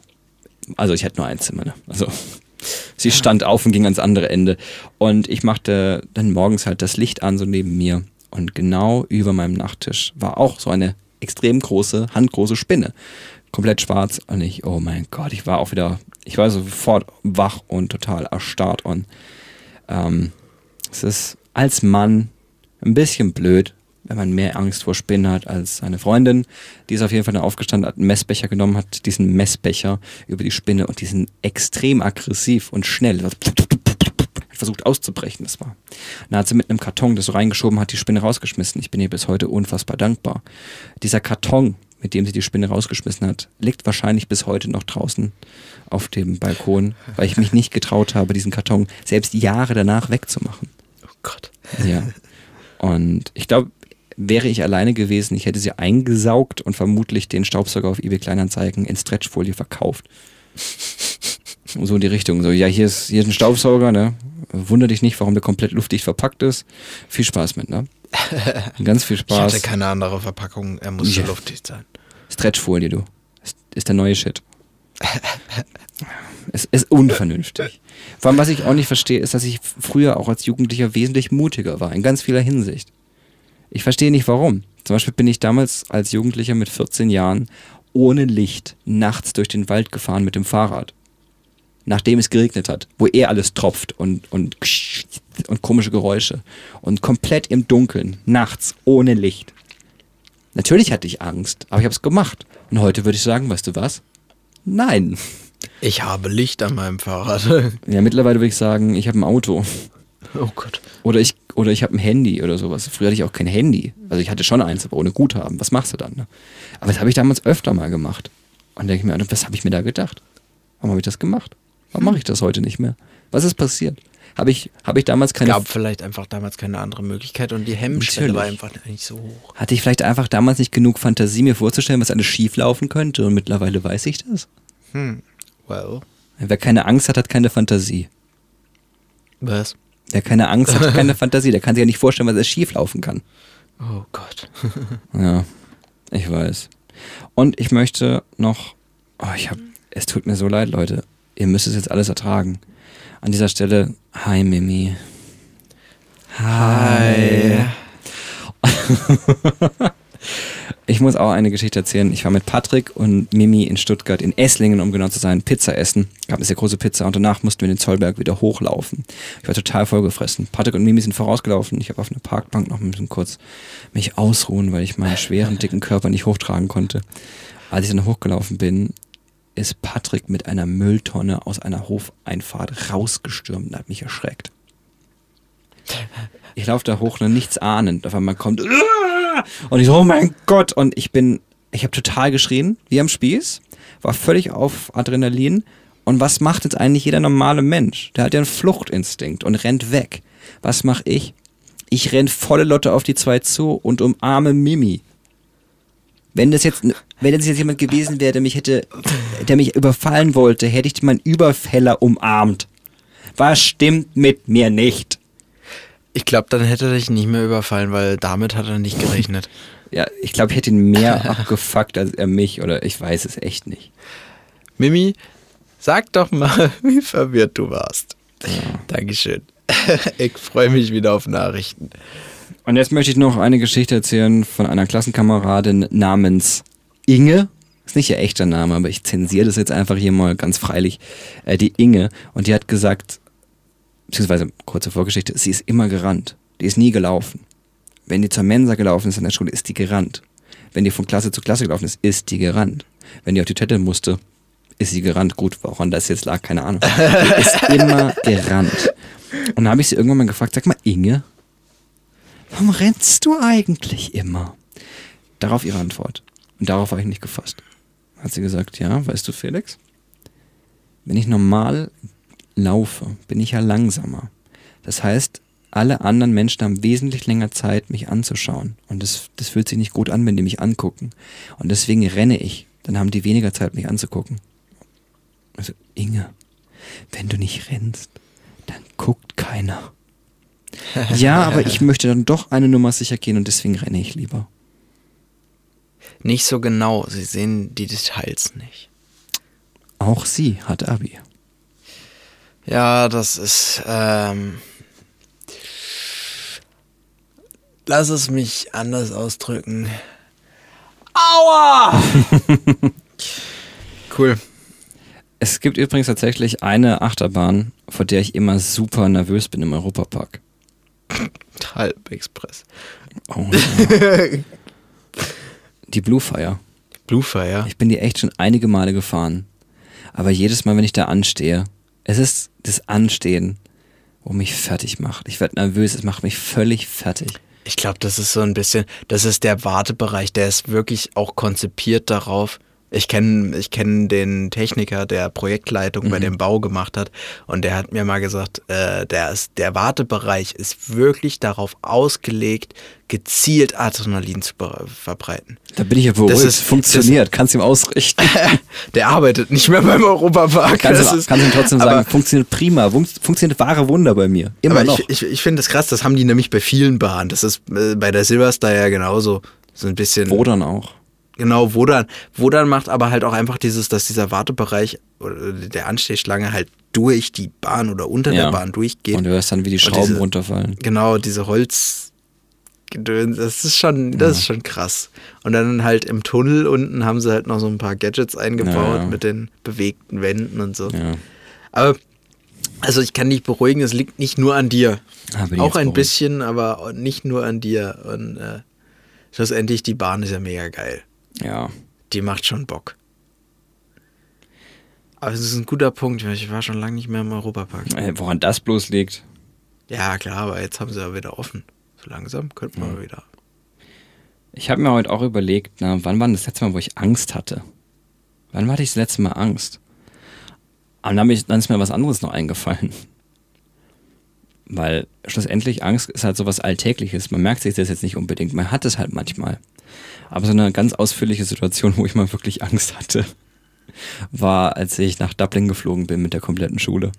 Also ich hatte nur ein Zimmer, ne? Also sie stand auf und ging ans andere Ende. Und ich machte dann morgens halt das Licht an, so neben mir. Und genau über meinem Nachttisch war auch so eine extrem große, handgroße Spinne. Komplett schwarz. Und ich, oh mein Gott, ich war auch wieder, ich war sofort wach und total erstarrt. Und ähm, es ist als Mann ein bisschen blöd, wenn man mehr Angst vor Spinnen hat als seine Freundin. Die ist auf jeden Fall dann aufgestanden, hat einen Messbecher genommen, hat diesen Messbecher über die Spinne und die sind extrem aggressiv und schnell. Hat versucht auszubrechen, das war. Dann hat sie mit einem Karton das so reingeschoben, hat die Spinne rausgeschmissen. Ich bin ihr bis heute unfassbar dankbar. Dieser Karton, mit dem sie die Spinne rausgeschmissen hat, liegt wahrscheinlich bis heute noch draußen auf dem Balkon, weil ich mich nicht getraut habe, diesen Karton selbst Jahre danach wegzumachen. Oh Gott. Ja. Und ich glaube, wäre ich alleine gewesen, ich hätte sie eingesaugt und vermutlich den Staubsauger auf eBay Kleinanzeigen in Stretchfolie verkauft. So in die Richtung. So, ja, hier ist, hier ist ein Staubsauger, ne? Wunder dich nicht, warum der komplett luftig verpackt ist. Viel Spaß mit, ne? Ganz viel Ich Spaß. hatte keine andere Verpackung, er musste Ja. luftig sein. Stretchfolie, du. Ist, ist der neue Shit. es ist unvernünftig. Vor allem, was ich auch nicht verstehe, ist, dass ich früher auch als Jugendlicher wesentlich mutiger war, in ganz vieler Hinsicht. Ich verstehe nicht warum. Zum Beispiel bin ich damals als Jugendlicher mit 14 Jahren ohne Licht nachts durch den Wald gefahren mit dem Fahrrad. Nachdem es geregnet hat, wo eh alles tropft und, und, und komische Geräusche. Und komplett im Dunkeln, nachts, ohne Licht. Natürlich hatte ich Angst, aber ich habe es gemacht. Und heute würde ich sagen, weißt du was? Nein. Ich habe Licht an meinem Fahrrad. Ja, mittlerweile würde ich sagen, ich habe ein Auto. Oh Gott. Oder ich, oder ich habe ein Handy oder sowas. Früher hatte ich auch kein Handy. Also ich hatte schon eins, aber ohne Guthaben. Was machst du dann? Ne? Aber das habe ich damals öfter mal gemacht. Und denke ich mir, was habe ich mir da gedacht? Warum habe ich das gemacht? Warum mache ich das heute nicht mehr? Was ist passiert? Habe ich, habe ich damals Es keine gab vielleicht einfach damals keine andere Möglichkeit und die Hemmschwelle war einfach nicht so hoch. Hatte ich vielleicht einfach damals nicht genug Fantasie, mir vorzustellen, was alles schief laufen könnte und mittlerweile weiß ich das? Hm. Well. Wer keine Angst hat, hat keine Fantasie. Was? Wer keine Angst hat, hat keine Fantasie. Der kann sich ja nicht vorstellen, was alles schief laufen kann. Oh Gott. Ja, ich weiß. Und ich möchte noch, oh, ich hab, es tut mir so leid, Leute. Ihr müsst es jetzt alles ertragen. An dieser Stelle, hi Mimi. Hi. Ich muss auch eine Geschichte erzählen. Ich war mit Patrick und Mimi in Stuttgart, in Esslingen, um genau zu sein, Pizza essen. Gab eine sehr große Pizza und danach mussten wir den Zollberg wieder hochlaufen. Ich war total vollgefressen. Patrick und Mimi sind vorausgelaufen. Ich habe auf einer Parkbank noch ein bisschen kurz mich ausruhen, weil ich meinen schweren, dicken Körper nicht hochtragen konnte. Als ich dann hochgelaufen bin, ist Patrick mit einer Mülltonne aus einer Hofeinfahrt rausgestürmt und hat mich erschreckt. Ich laufe da hoch, nur nichts ahnend. Auf einmal kommt und ich so, oh mein Gott. Und ich bin, ich habe total geschrien, wie am Spieß, war völlig auf Adrenalin. Und was macht jetzt eigentlich jeder normale Mensch? Der hat ja einen Fluchtinstinkt und rennt weg. Was mache ich? Ich renn volle Lotte auf die zwei zu und umarme Mimi. Wenn das jetzt, wenn das jetzt jemand gewesen wäre, der mich hätte, der mich überfallen wollte, hätte ich meinen Überfäller umarmt. Was stimmt mit mir nicht? Ich glaube, dann hätte er dich nicht mehr überfallen, weil damit hat er nicht gerechnet. Ja, ich glaube, ich hätte ihn mehr abgefuckt als er mich oder ich weiß es echt nicht. Mimi, sag doch mal, wie verwirrt du warst. Dankeschön. Ich freue mich wieder auf Nachrichten. Und jetzt möchte ich noch eine Geschichte erzählen von einer Klassenkameradin namens Inge. Ist nicht ihr echter Name, aber ich zensiere das jetzt einfach hier mal ganz freilich. Äh, die Inge. Und die hat gesagt, beziehungsweise kurze Vorgeschichte, sie ist immer gerannt. Die ist nie gelaufen. Wenn die zur Mensa gelaufen ist in der Schule, ist die gerannt. Wenn die von Klasse zu Klasse gelaufen ist, ist die gerannt. Wenn die auf die Toilette musste, ist sie gerannt. Gut, woran das jetzt lag, keine Ahnung. Die ist immer gerannt. Und dann habe ich sie irgendwann mal gefragt, sag mal, Inge, warum rennst du eigentlich immer? Darauf ihre Antwort. Und darauf war ich nicht gefasst. Hat sie gesagt, ja, weißt du, Felix, wenn ich normal laufe, bin ich ja langsamer. Das heißt, alle anderen Menschen haben wesentlich länger Zeit, mich anzuschauen. Und das, das fühlt sich nicht gut an, wenn die mich angucken. Und deswegen renne ich. Dann haben die weniger Zeit, mich anzugucken. Also, Inge, wenn du nicht rennst, dann guckt keiner. Ja, aber ich möchte dann doch eine Nummer sicher gehen und deswegen renne ich lieber. Nicht so genau, sie sehen die Details nicht. Auch sie hat Abi. Ja, das ist. Ähm, lass es mich anders ausdrücken. Aua! cool. Es gibt übrigens tatsächlich eine Achterbahn, vor der ich immer super nervös bin im Europapark. Halb Express. Oh, ja. Die Blue Fire. Blue Fire. Ich bin die echt schon einige Male gefahren. Aber jedes Mal, wenn ich da anstehe, es ist das Anstehen, wo mich fertig macht. Ich werde nervös, es macht mich völlig fertig. Ich glaube, das ist so ein bisschen, das ist der Wartebereich, der ist wirklich auch konzipiert darauf. Ich kenne ich kenn den Techniker, der Projektleitung bei Mhm. dem Bau gemacht hat und der hat mir mal gesagt, äh, der, ist, der Wartebereich ist wirklich darauf ausgelegt, gezielt Adrenalin zu verbreiten. Da bin ich ja beruhigt. Das ist- funktioniert, kannst ihm ausrichten. Der arbeitet nicht mehr beim Europapark. Kannst, Das ihm, ist- kannst ihm trotzdem aber- sagen, funktioniert prima, fun funktioniert wahre Wunder bei mir. Immer noch. ich, ich, ich finde das krass, das haben die nämlich bei vielen Bahnen. Das ist äh, bei der Silverstar ja genauso. So ein bisschen. Wo dann auch? Genau, Wodan. Wodan macht aber halt auch einfach dieses, dass dieser Wartebereich oder der Anstehschlange halt durch die Bahn oder unter Ja. der Bahn durchgeht. Und du hörst dann, wie die Schrauben diese- runterfallen. Genau, diese Holz. Das ist schon, das ist schon krass. Und dann halt im Tunnel unten haben sie halt noch so ein paar Gadgets eingebaut Ja, ja. mit den bewegten Wänden und so. Ja. Aber, also ich kann dich beruhigen, es liegt nicht nur an dir. Ah, Auch ein bisschen, aber nicht nur an dir. Und äh, schlussendlich, die Bahn ist ja mega geil. Ja. Die macht schon Bock. Aber es ist ein guter Punkt, weil ich war schon lange nicht mehr im Europapark. Äh, woran das bloß liegt? Ja, klar, aber jetzt haben sie ja wieder offen. So langsam könnten wir mal wieder. Ich habe mir heute auch überlegt, na, wann war denn das letzte Mal, wo ich Angst hatte? Wann hatte ich das letzte Mal Angst? Und dann, ich, dann ist mir was anderes noch eingefallen. Weil schlussendlich Angst ist halt so was Alltägliches. Man merkt sich das jetzt nicht unbedingt. Man hat es halt manchmal. Aber so eine ganz ausführliche Situation, wo ich mal wirklich Angst hatte, war, als ich nach Dublin geflogen bin mit der kompletten Schule.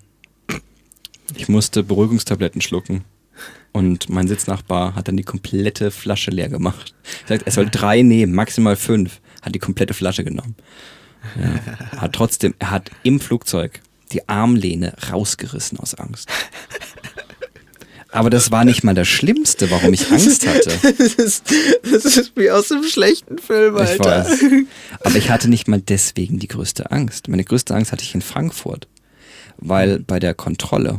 Ich musste Beruhigungstabletten schlucken. Und mein Sitznachbar hat dann die komplette Flasche leer gemacht. Er sagt, er soll drei nehmen, maximal fünf. Hat die komplette Flasche genommen. Ja. Hat trotzdem, er hat im Flugzeug die Armlehne rausgerissen aus Angst. Aber das war nicht mal das Schlimmste, warum ich Angst hatte. Das ist, das ist wie aus einem schlechten Film, Ich Alter. weiß. Aber ich hatte nicht mal deswegen die größte Angst. Meine größte Angst hatte ich in Frankfurt. Weil bei der Kontrolle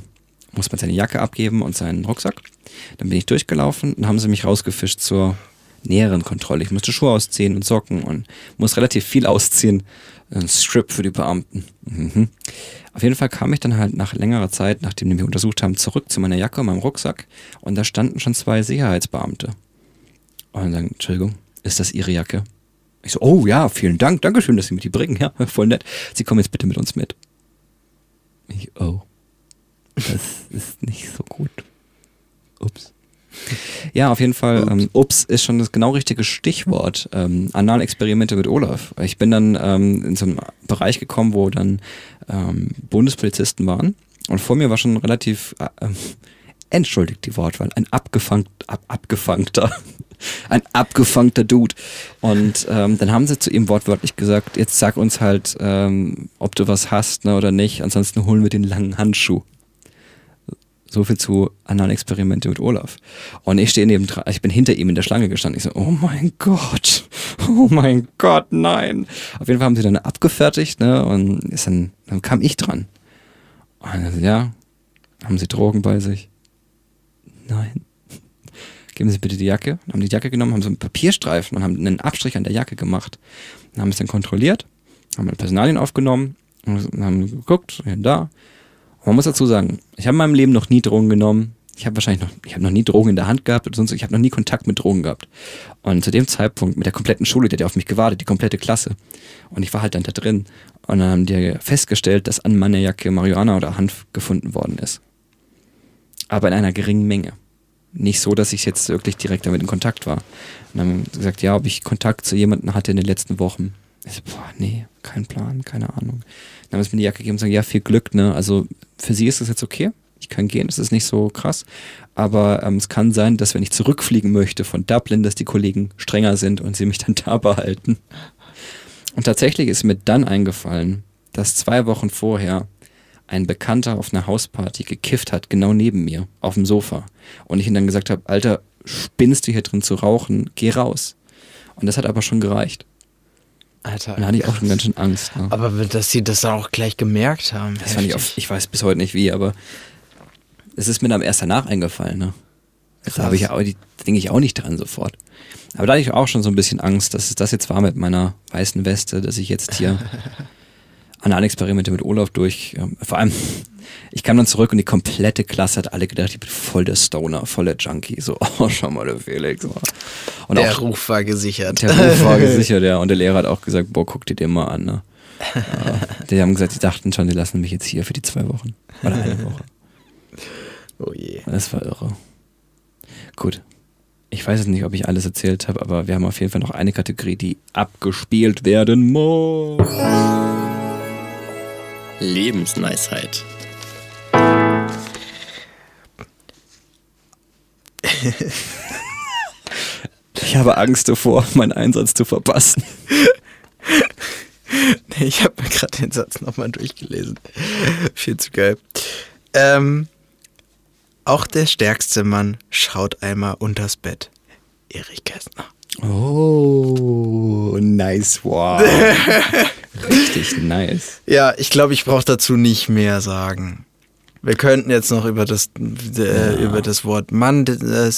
muss man seine Jacke abgeben und seinen Rucksack. Dann bin ich durchgelaufen und haben sie mich rausgefischt zur näheren Kontrolle. Ich musste Schuhe ausziehen und Socken und muss relativ viel ausziehen. Ein Strip für die Beamten. Mhm. Auf jeden Fall kam ich dann halt nach längerer Zeit, nachdem die mich untersucht haben, zurück zu meiner Jacke und meinem Rucksack und da standen schon zwei Sicherheitsbeamte. Und dann Entschuldigung, ist das Ihre Jacke? Ich so, oh ja, vielen Dank, Dankeschön, dass Sie mir die bringen. Ja, voll nett. Sie kommen jetzt bitte mit uns mit. Ich, oh, das ist nicht so gut. Ups. Ja, auf jeden Fall, ähm, ups ist schon das genau richtige Stichwort. Ähm, Analexperimente mit Olaf. Ich bin dann ähm, in so einen Bereich gekommen, wo dann ähm, Bundespolizisten waren. Und vor mir war schon relativ, äh, ähm, entschuldigt die Wortwahl, ein abgefangt, ab, abgefangter, ein abgefangter Dude. Und ähm, dann haben sie zu ihm wortwörtlich gesagt, jetzt sag uns halt, ähm, ob du was hast ne, oder nicht, ansonsten holen wir den langen Handschuh. So viel zu Analexperimente mit Olaf. Und ich stehe neben, ich bin hinter ihm in der Schlange gestanden. Ich so, oh mein Gott, oh mein Gott, nein. Auf jeden Fall haben sie dann abgefertigt, ne, und ist dann, dann kam ich dran. Und dann ja, haben sie Drogen bei sich? Nein. Geben Sie bitte die Jacke. Haben die Jacke genommen, haben so einen Papierstreifen und haben einen Abstrich an der Jacke gemacht. Dann haben es dann kontrolliert, haben Personalien aufgenommen und haben geguckt, hier und da. Man muss dazu sagen, ich habe in meinem Leben noch nie Drogen genommen. Ich habe wahrscheinlich noch, ich habe noch nie Drogen in der Hand gehabt oder sonst, ich habe noch nie Kontakt mit Drogen gehabt. Und zu dem Zeitpunkt mit der kompletten Schule, die hat ja auf mich gewartet, die komplette Klasse. Und ich war halt dann da drin. Und dann haben die festgestellt, dass an meiner Jacke Marihuana oder Hanf gefunden worden ist. Aber in einer geringen Menge. Nicht so, dass ich jetzt wirklich direkt damit in Kontakt war. Und dann haben sie gesagt, ja, ob ich Kontakt zu jemandem hatte in den letzten Wochen. Ich so, boah, nee, kein Plan, keine Ahnung. Dann haben sie mir die Jacke gegeben und gesagt, ja, viel Glück, ne? Also für sie ist das jetzt okay. Ich kann gehen, das ist nicht so krass. Aber ähm, es kann sein, dass wenn ich zurückfliegen möchte von Dublin, dass die Kollegen strenger sind und sie mich dann da behalten. Und tatsächlich ist mir dann eingefallen, dass zwei Wochen vorher ein Bekannter auf einer Hausparty gekifft hat, genau neben mir, auf dem Sofa. Und ich ihm dann gesagt habe, Alter, spinnst du hier drin zu rauchen? Geh raus. Und das hat aber schon gereicht. Alter. Da hatte ich auch schon ganz schön Angst. Ne? Aber dass sie das dann auch gleich gemerkt haben. Das fand ich, auf, ich weiß bis heute nicht wie, aber es ist mir dann erst danach eingefallen. Ne? Da habe ich ja auch, denke ich auch nicht dran sofort. Aber da hatte ich auch schon so ein bisschen Angst, dass es das jetzt war mit meiner weißen Weste, dass ich jetzt hier Analexperimente mit Olaf durch. Ja, vor allem, ich kam dann zurück und die komplette Klasse hat alle gedacht, ich bin voll der Stoner, voll der Junkie. So, oh, schau mal, der Felix. Und der auch, Ruf war gesichert. Der Ruf war gesichert, ja. Und der Lehrer hat auch gesagt, boah, guck dir den mal an. Ne? Ja, die haben gesagt, die dachten schon, die lassen mich jetzt hier für die zwei Wochen. Oder eine Woche. Oh je. Das war irre. Gut. Ich weiß jetzt nicht, ob ich alles erzählt habe, aber wir haben auf jeden Fall noch eine Kategorie, die abgespielt werden muss. Lebensweisheit. ich habe Angst davor, meinen Einsatz zu verpassen. Nee, ich habe mir gerade den Satz nochmal durchgelesen. Viel zu geil. Ähm, auch der stärkste Mann schaut einmal unters Bett. Erich Kästner. Oh, nice, wow. Richtig nice. Ja, ich glaube, ich brauche dazu nicht mehr sagen. Wir könnten jetzt noch über das, äh, ja. über das Wort Mann äh,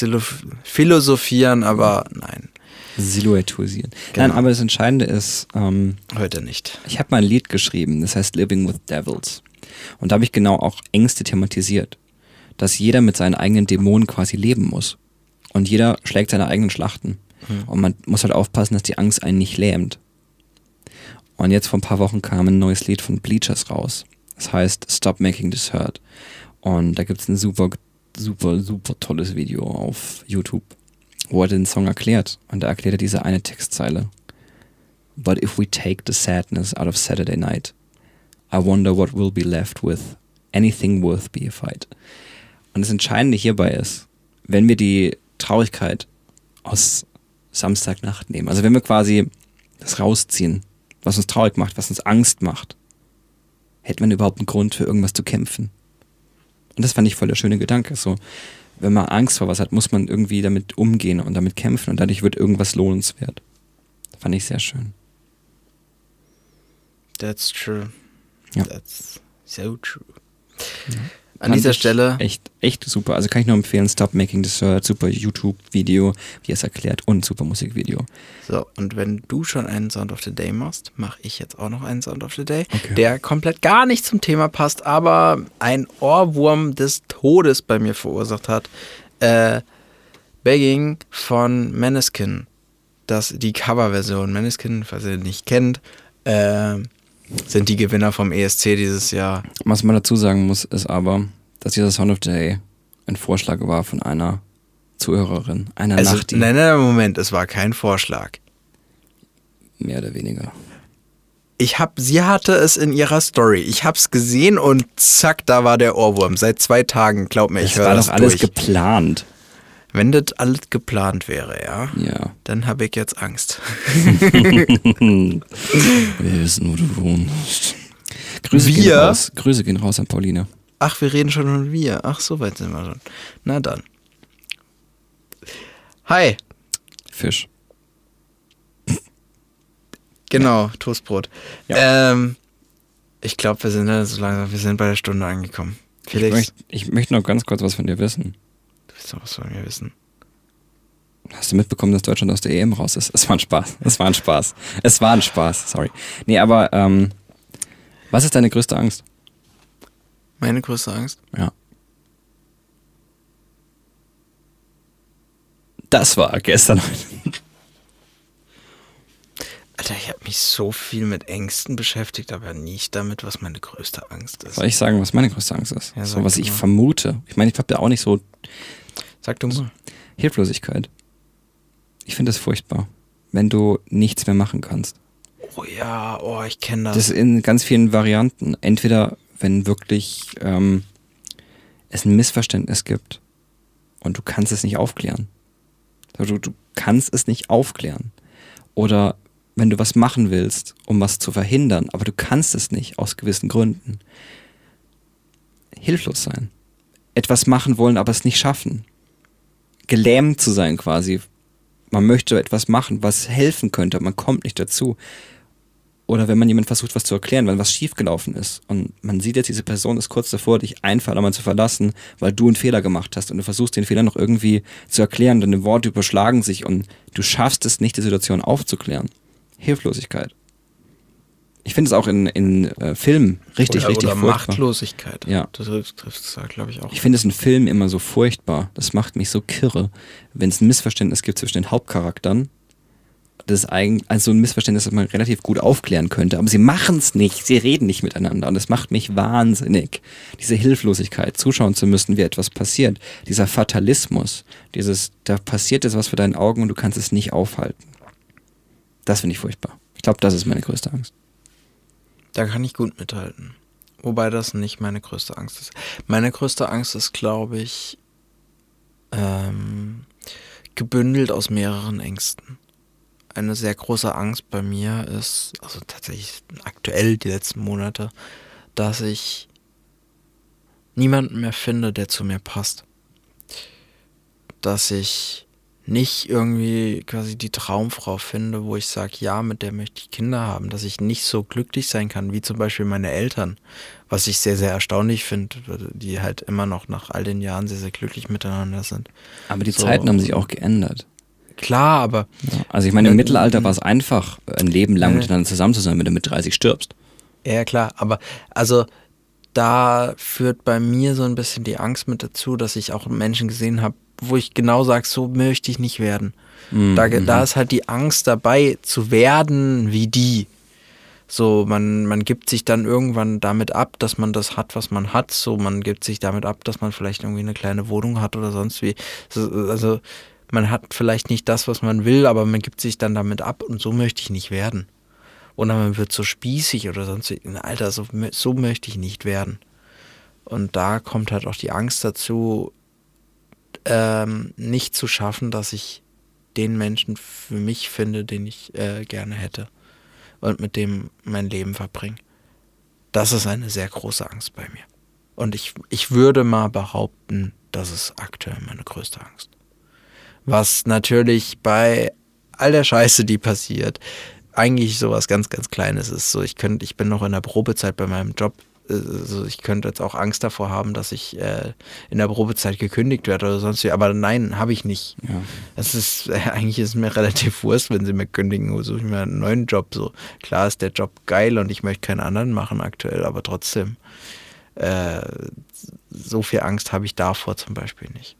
philosophieren, aber nein. Silhouettisieren. Genau. Nein, aber das Entscheidende ist. Ähm, Heute nicht. Ich habe mal ein Lied geschrieben, das heißt Living with Devils. Und da habe ich genau auch Ängste thematisiert. Dass jeder mit seinen eigenen Dämonen quasi leben muss. Und jeder schlägt seine eigenen Schlachten. Mhm. Und man muss halt aufpassen, dass die Angst einen nicht lähmt. Und jetzt vor ein paar Wochen kam ein neues Lied von Bleachers raus. Das heißt Stop Making This Hurt. Und da gibt es ein super, super, super tolles Video auf YouTube, wo er den Song erklärt. Und da erklärt er diese eine Textzeile. But if we take the sadness out of Saturday night, I wonder what will be left with anything worth be a fight. Und das Entscheidende hierbei ist, wenn wir die Traurigkeit aus Samstagnacht nehmen. Also wenn wir quasi das rausziehen, was uns traurig macht, was uns Angst macht, hätte man überhaupt einen Grund für irgendwas zu kämpfen. Und das fand ich voll der schöne Gedanke. So, wenn man Angst vor was hat, muss man irgendwie damit umgehen und damit kämpfen und dadurch wird irgendwas lohnenswert. Das fand ich sehr schön. That's true. Ja. That's so true. Ja. An dieser Stelle. Echt, echt super. Also kann ich nur empfehlen, Stop Making Dessert, super YouTube-Video, wie er es erklärt und super Musikvideo. So, und wenn du schon einen Sound of the Day machst, mache ich jetzt auch noch einen Sound of the Day, okay. der komplett gar nicht zum Thema passt, aber ein Ohrwurm des Todes bei mir verursacht hat. Äh, Begging von Maneskin. Das, die Coverversion. Maneskin, falls ihr nicht kennt, äh, sind die Gewinner vom ESC dieses Jahr. Was man dazu sagen muss, ist aber, dass dieser Sound of the Day ein Vorschlag war von einer Zuhörerin, einer also, Nacht. Nein, nein, Moment, es war kein Vorschlag. Mehr oder weniger. Ich hab, sie hatte es in ihrer Story. Ich hab's gesehen und zack, da war der Ohrwurm. Seit zwei Tagen, glaub mir, ich höre das. war doch alles durch. geplant. Wenn das alles geplant wäre, ja, Ja. dann habe ich jetzt Angst. Wir wissen, wo du wohnst. Grüße gehen Wir? raus. Grüße gehen raus an Pauline. Ach, wir reden schon von wir. Ach, so weit sind wir schon. Na dann. Hi. Fisch. Genau, Toastbrot. Ähm, ich glaube, wir sind ja so langsam, wir sind bei der Stunde angekommen. Ich Felix, möchte, ich möchte noch ganz kurz was von dir wissen. Doch was von mir wissen. Hast du mitbekommen, dass Deutschland aus der EM raus ist? Es war ein Spaß. Es war ein Spaß. Es war ein Spaß. Sorry. Nee, aber ähm, was ist deine größte Angst? Meine größte Angst? Ja. Das war gestern. Alter, ich habe mich so viel mit Ängsten beschäftigt, aber nicht damit, was meine größte Angst ist. Soll ich sagen, was meine größte Angst ist? Ja, so, was du ich vermute. Ich meine, ich habe ja auch nicht so Sag du mal. Hilflosigkeit. Ich finde das furchtbar, wenn du nichts mehr machen kannst. Oh ja, oh, ich kenne das. Das in ganz vielen Varianten. Entweder, wenn wirklich ähm, es ein Missverständnis gibt und du kannst es nicht aufklären. Du, du kannst es nicht aufklären. Oder wenn du was machen willst, um was zu verhindern, aber du kannst es nicht aus gewissen Gründen. Hilflos sein. Etwas machen wollen, aber es nicht schaffen. Gelähmt zu sein quasi. Man möchte etwas machen, was helfen könnte, aber man kommt nicht dazu. Oder wenn man jemand versucht, was zu erklären, weil was schiefgelaufen ist und man sieht jetzt, diese Person ist kurz davor, dich einfach einmal zu verlassen, weil du einen Fehler gemacht hast und du versuchst den Fehler noch irgendwie zu erklären, deine Worte überschlagen sich und du schaffst es nicht, die Situation aufzuklären. Hilflosigkeit. Ich finde es auch in, in äh, Filmen richtig, oder, richtig oder furchtbar. Machtlosigkeit. Ja. Das trifft es da, glaube ich, auch. Ich finde es in Filmen immer so furchtbar. Das macht mich so kirre, wenn es ein Missverständnis gibt zwischen den Hauptcharakteren. Das ist eigentlich also ein Missverständnis, das man relativ gut aufklären könnte, aber sie machen es nicht. Sie reden nicht miteinander und das macht mich wahnsinnig. Diese Hilflosigkeit, zuschauen zu müssen, wie etwas passiert, dieser Fatalismus, dieses, da passiert jetzt was vor deinen Augen und du kannst es nicht aufhalten. Das finde ich furchtbar. Ich glaube, das ist meine größte Angst. Da kann ich gut mithalten. Wobei das nicht meine größte Angst ist. Meine größte Angst ist, glaube ich, ähm, gebündelt aus mehreren Ängsten. Eine sehr große Angst bei mir ist, also tatsächlich aktuell die letzten Monate, dass ich niemanden mehr finde, der zu mir passt. Dass ich nicht irgendwie quasi die Traumfrau finde, wo ich sage, ja, mit der möchte ich Kinder haben, dass ich nicht so glücklich sein kann, wie zum Beispiel meine Eltern, was ich sehr, sehr erstaunlich finde, die halt immer noch nach all den Jahren sehr, sehr glücklich miteinander sind. Aber die So. Zeiten haben sich auch geändert. Klar, aber Ja, Also ich meine, im Äh, Mittelalter mm. war es einfach, ein Leben lang Äh. miteinander zusammen zu sein, wenn du mit 30 stirbst. Ja, klar, aber also da führt bei mir so ein bisschen die Angst mit dazu, dass ich auch Menschen gesehen habe, wo ich genau sage, so möchte ich nicht werden. Mhm. Da, da ist halt die Angst dabei, zu werden wie die. So, man, man gibt sich dann irgendwann damit ab, dass man das hat, was man hat. So, man gibt sich damit ab, dass man vielleicht irgendwie eine kleine Wohnung hat oder sonst wie. So, Also, man hat vielleicht nicht das, was man will, aber man gibt sich dann damit ab und so möchte ich nicht werden. Oder man wird so spießig oder sonst wie. Alter, so, so möchte ich nicht werden. Und da kommt halt auch die Angst dazu, ähm, nicht zu schaffen, dass ich den Menschen für mich finde, den ich äh, gerne hätte und mit dem mein Leben verbringe. Das ist eine sehr große Angst bei mir. Und ich, ich würde mal behaupten, das ist aktuell meine größte Angst. Was natürlich bei all der Scheiße, die passiert, eigentlich sowas ganz, ganz Kleines ist. So, ich könnte, ich bin noch in der Probezeit bei meinem Job. Also ich könnte jetzt auch Angst davor haben, dass ich äh, in der Probezeit gekündigt werde oder sonst wie. Aber nein, habe ich nicht. Ja. Es ist, äh, eigentlich ist es mir relativ wurscht, wenn sie mir kündigen, suche ich mir einen neuen Job. So, klar ist der Job geil und ich möchte keinen anderen machen aktuell, aber trotzdem, äh, so viel Angst habe ich davor zum Beispiel nicht.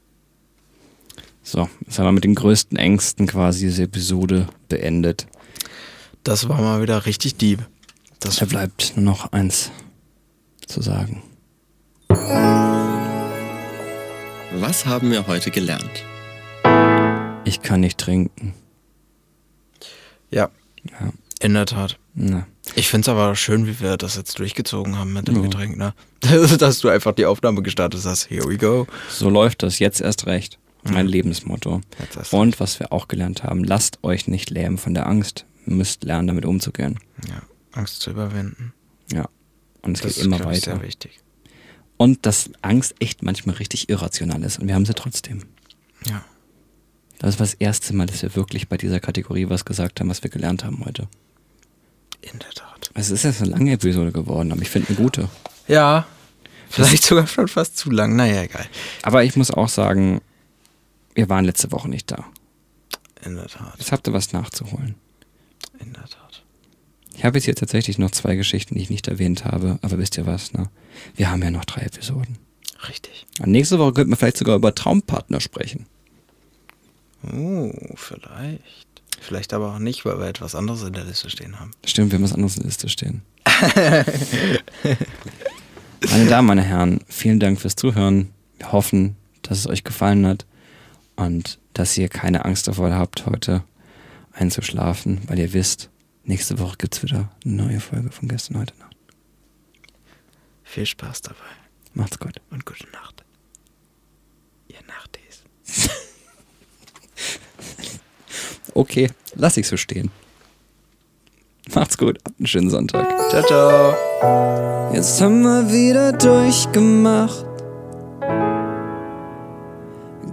So, jetzt haben wir mit den größten Ängsten quasi diese Episode beendet. Das war mal wieder richtig deep. Das Da bleibt nur noch eins zu sagen. Was haben wir heute gelernt? Ich kann nicht trinken. ja, Ja. in der Tat. Na. Ich finde es aber schön, wie wir das jetzt durchgezogen haben mit dem Ja. Getränk, ne? Dass du einfach die Aufnahme gestartet hast. Here we go. So läuft das jetzt erst recht. Mein Lebensmotto. Und was wir auch gelernt haben, lasst euch nicht lähmen von der Angst. Ihr müsst lernen, damit umzugehen. Ja, Angst zu überwinden. Ja. Und es das geht immer glaub ich, weiter. sehr wichtig. Und dass Angst echt manchmal richtig irrational ist. Und wir haben sie trotzdem. Ja. Das war das erste Mal, dass wir wirklich bei dieser Kategorie was gesagt haben, was wir gelernt haben heute. In der Tat. Es ist jetzt eine lange Episode geworden, aber ich finde eine gute. Ja. Vielleicht sogar schon fast zu lang. Naja, egal. Aber ich muss auch sagen, wir waren letzte Woche nicht da. In der Tat. Jetzt habt ihr was nachzuholen. In der Tat. Ich habe jetzt hier tatsächlich noch zwei Geschichten, die ich nicht erwähnt habe, aber wisst ihr was, ne? Wir haben ja noch drei Episoden. Richtig. Und nächste Woche könnten wir vielleicht sogar über Traumpartner sprechen. Oh, vielleicht. Vielleicht aber auch nicht, weil wir etwas anderes in der Liste stehen haben. Stimmt, wir haben was anderes in der Liste stehen. meine Damen, meine Herren, vielen Dank fürs Zuhören. Wir hoffen, dass es euch gefallen hat und dass ihr keine Angst davor habt, heute einzuschlafen, weil ihr wisst, nächste Woche gibt es wieder eine neue Folge von gestern heute Nacht. Viel Spaß dabei Macht's gut. und gute Nacht. Ihr Nachtis. Okay, lass ich so stehen. Macht's gut, habt einen schönen Sonntag. Ciao, ciao. Jetzt haben wir wieder durchgemacht.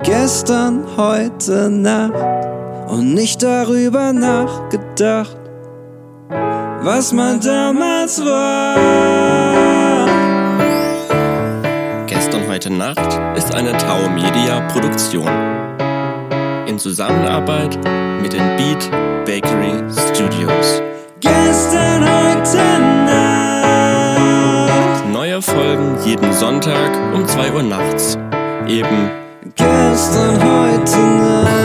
Gestern, heute Nacht und nicht darüber nachgedacht, was man damals war. Gestern heute Nacht ist eine Tau Media Produktion. In Zusammenarbeit mit den Beat Bakery Studios. Gestern, heute Nacht. Neue Folgen jeden Sonntag um 2 Uhr nachts. Eben Gestern, heute Nacht.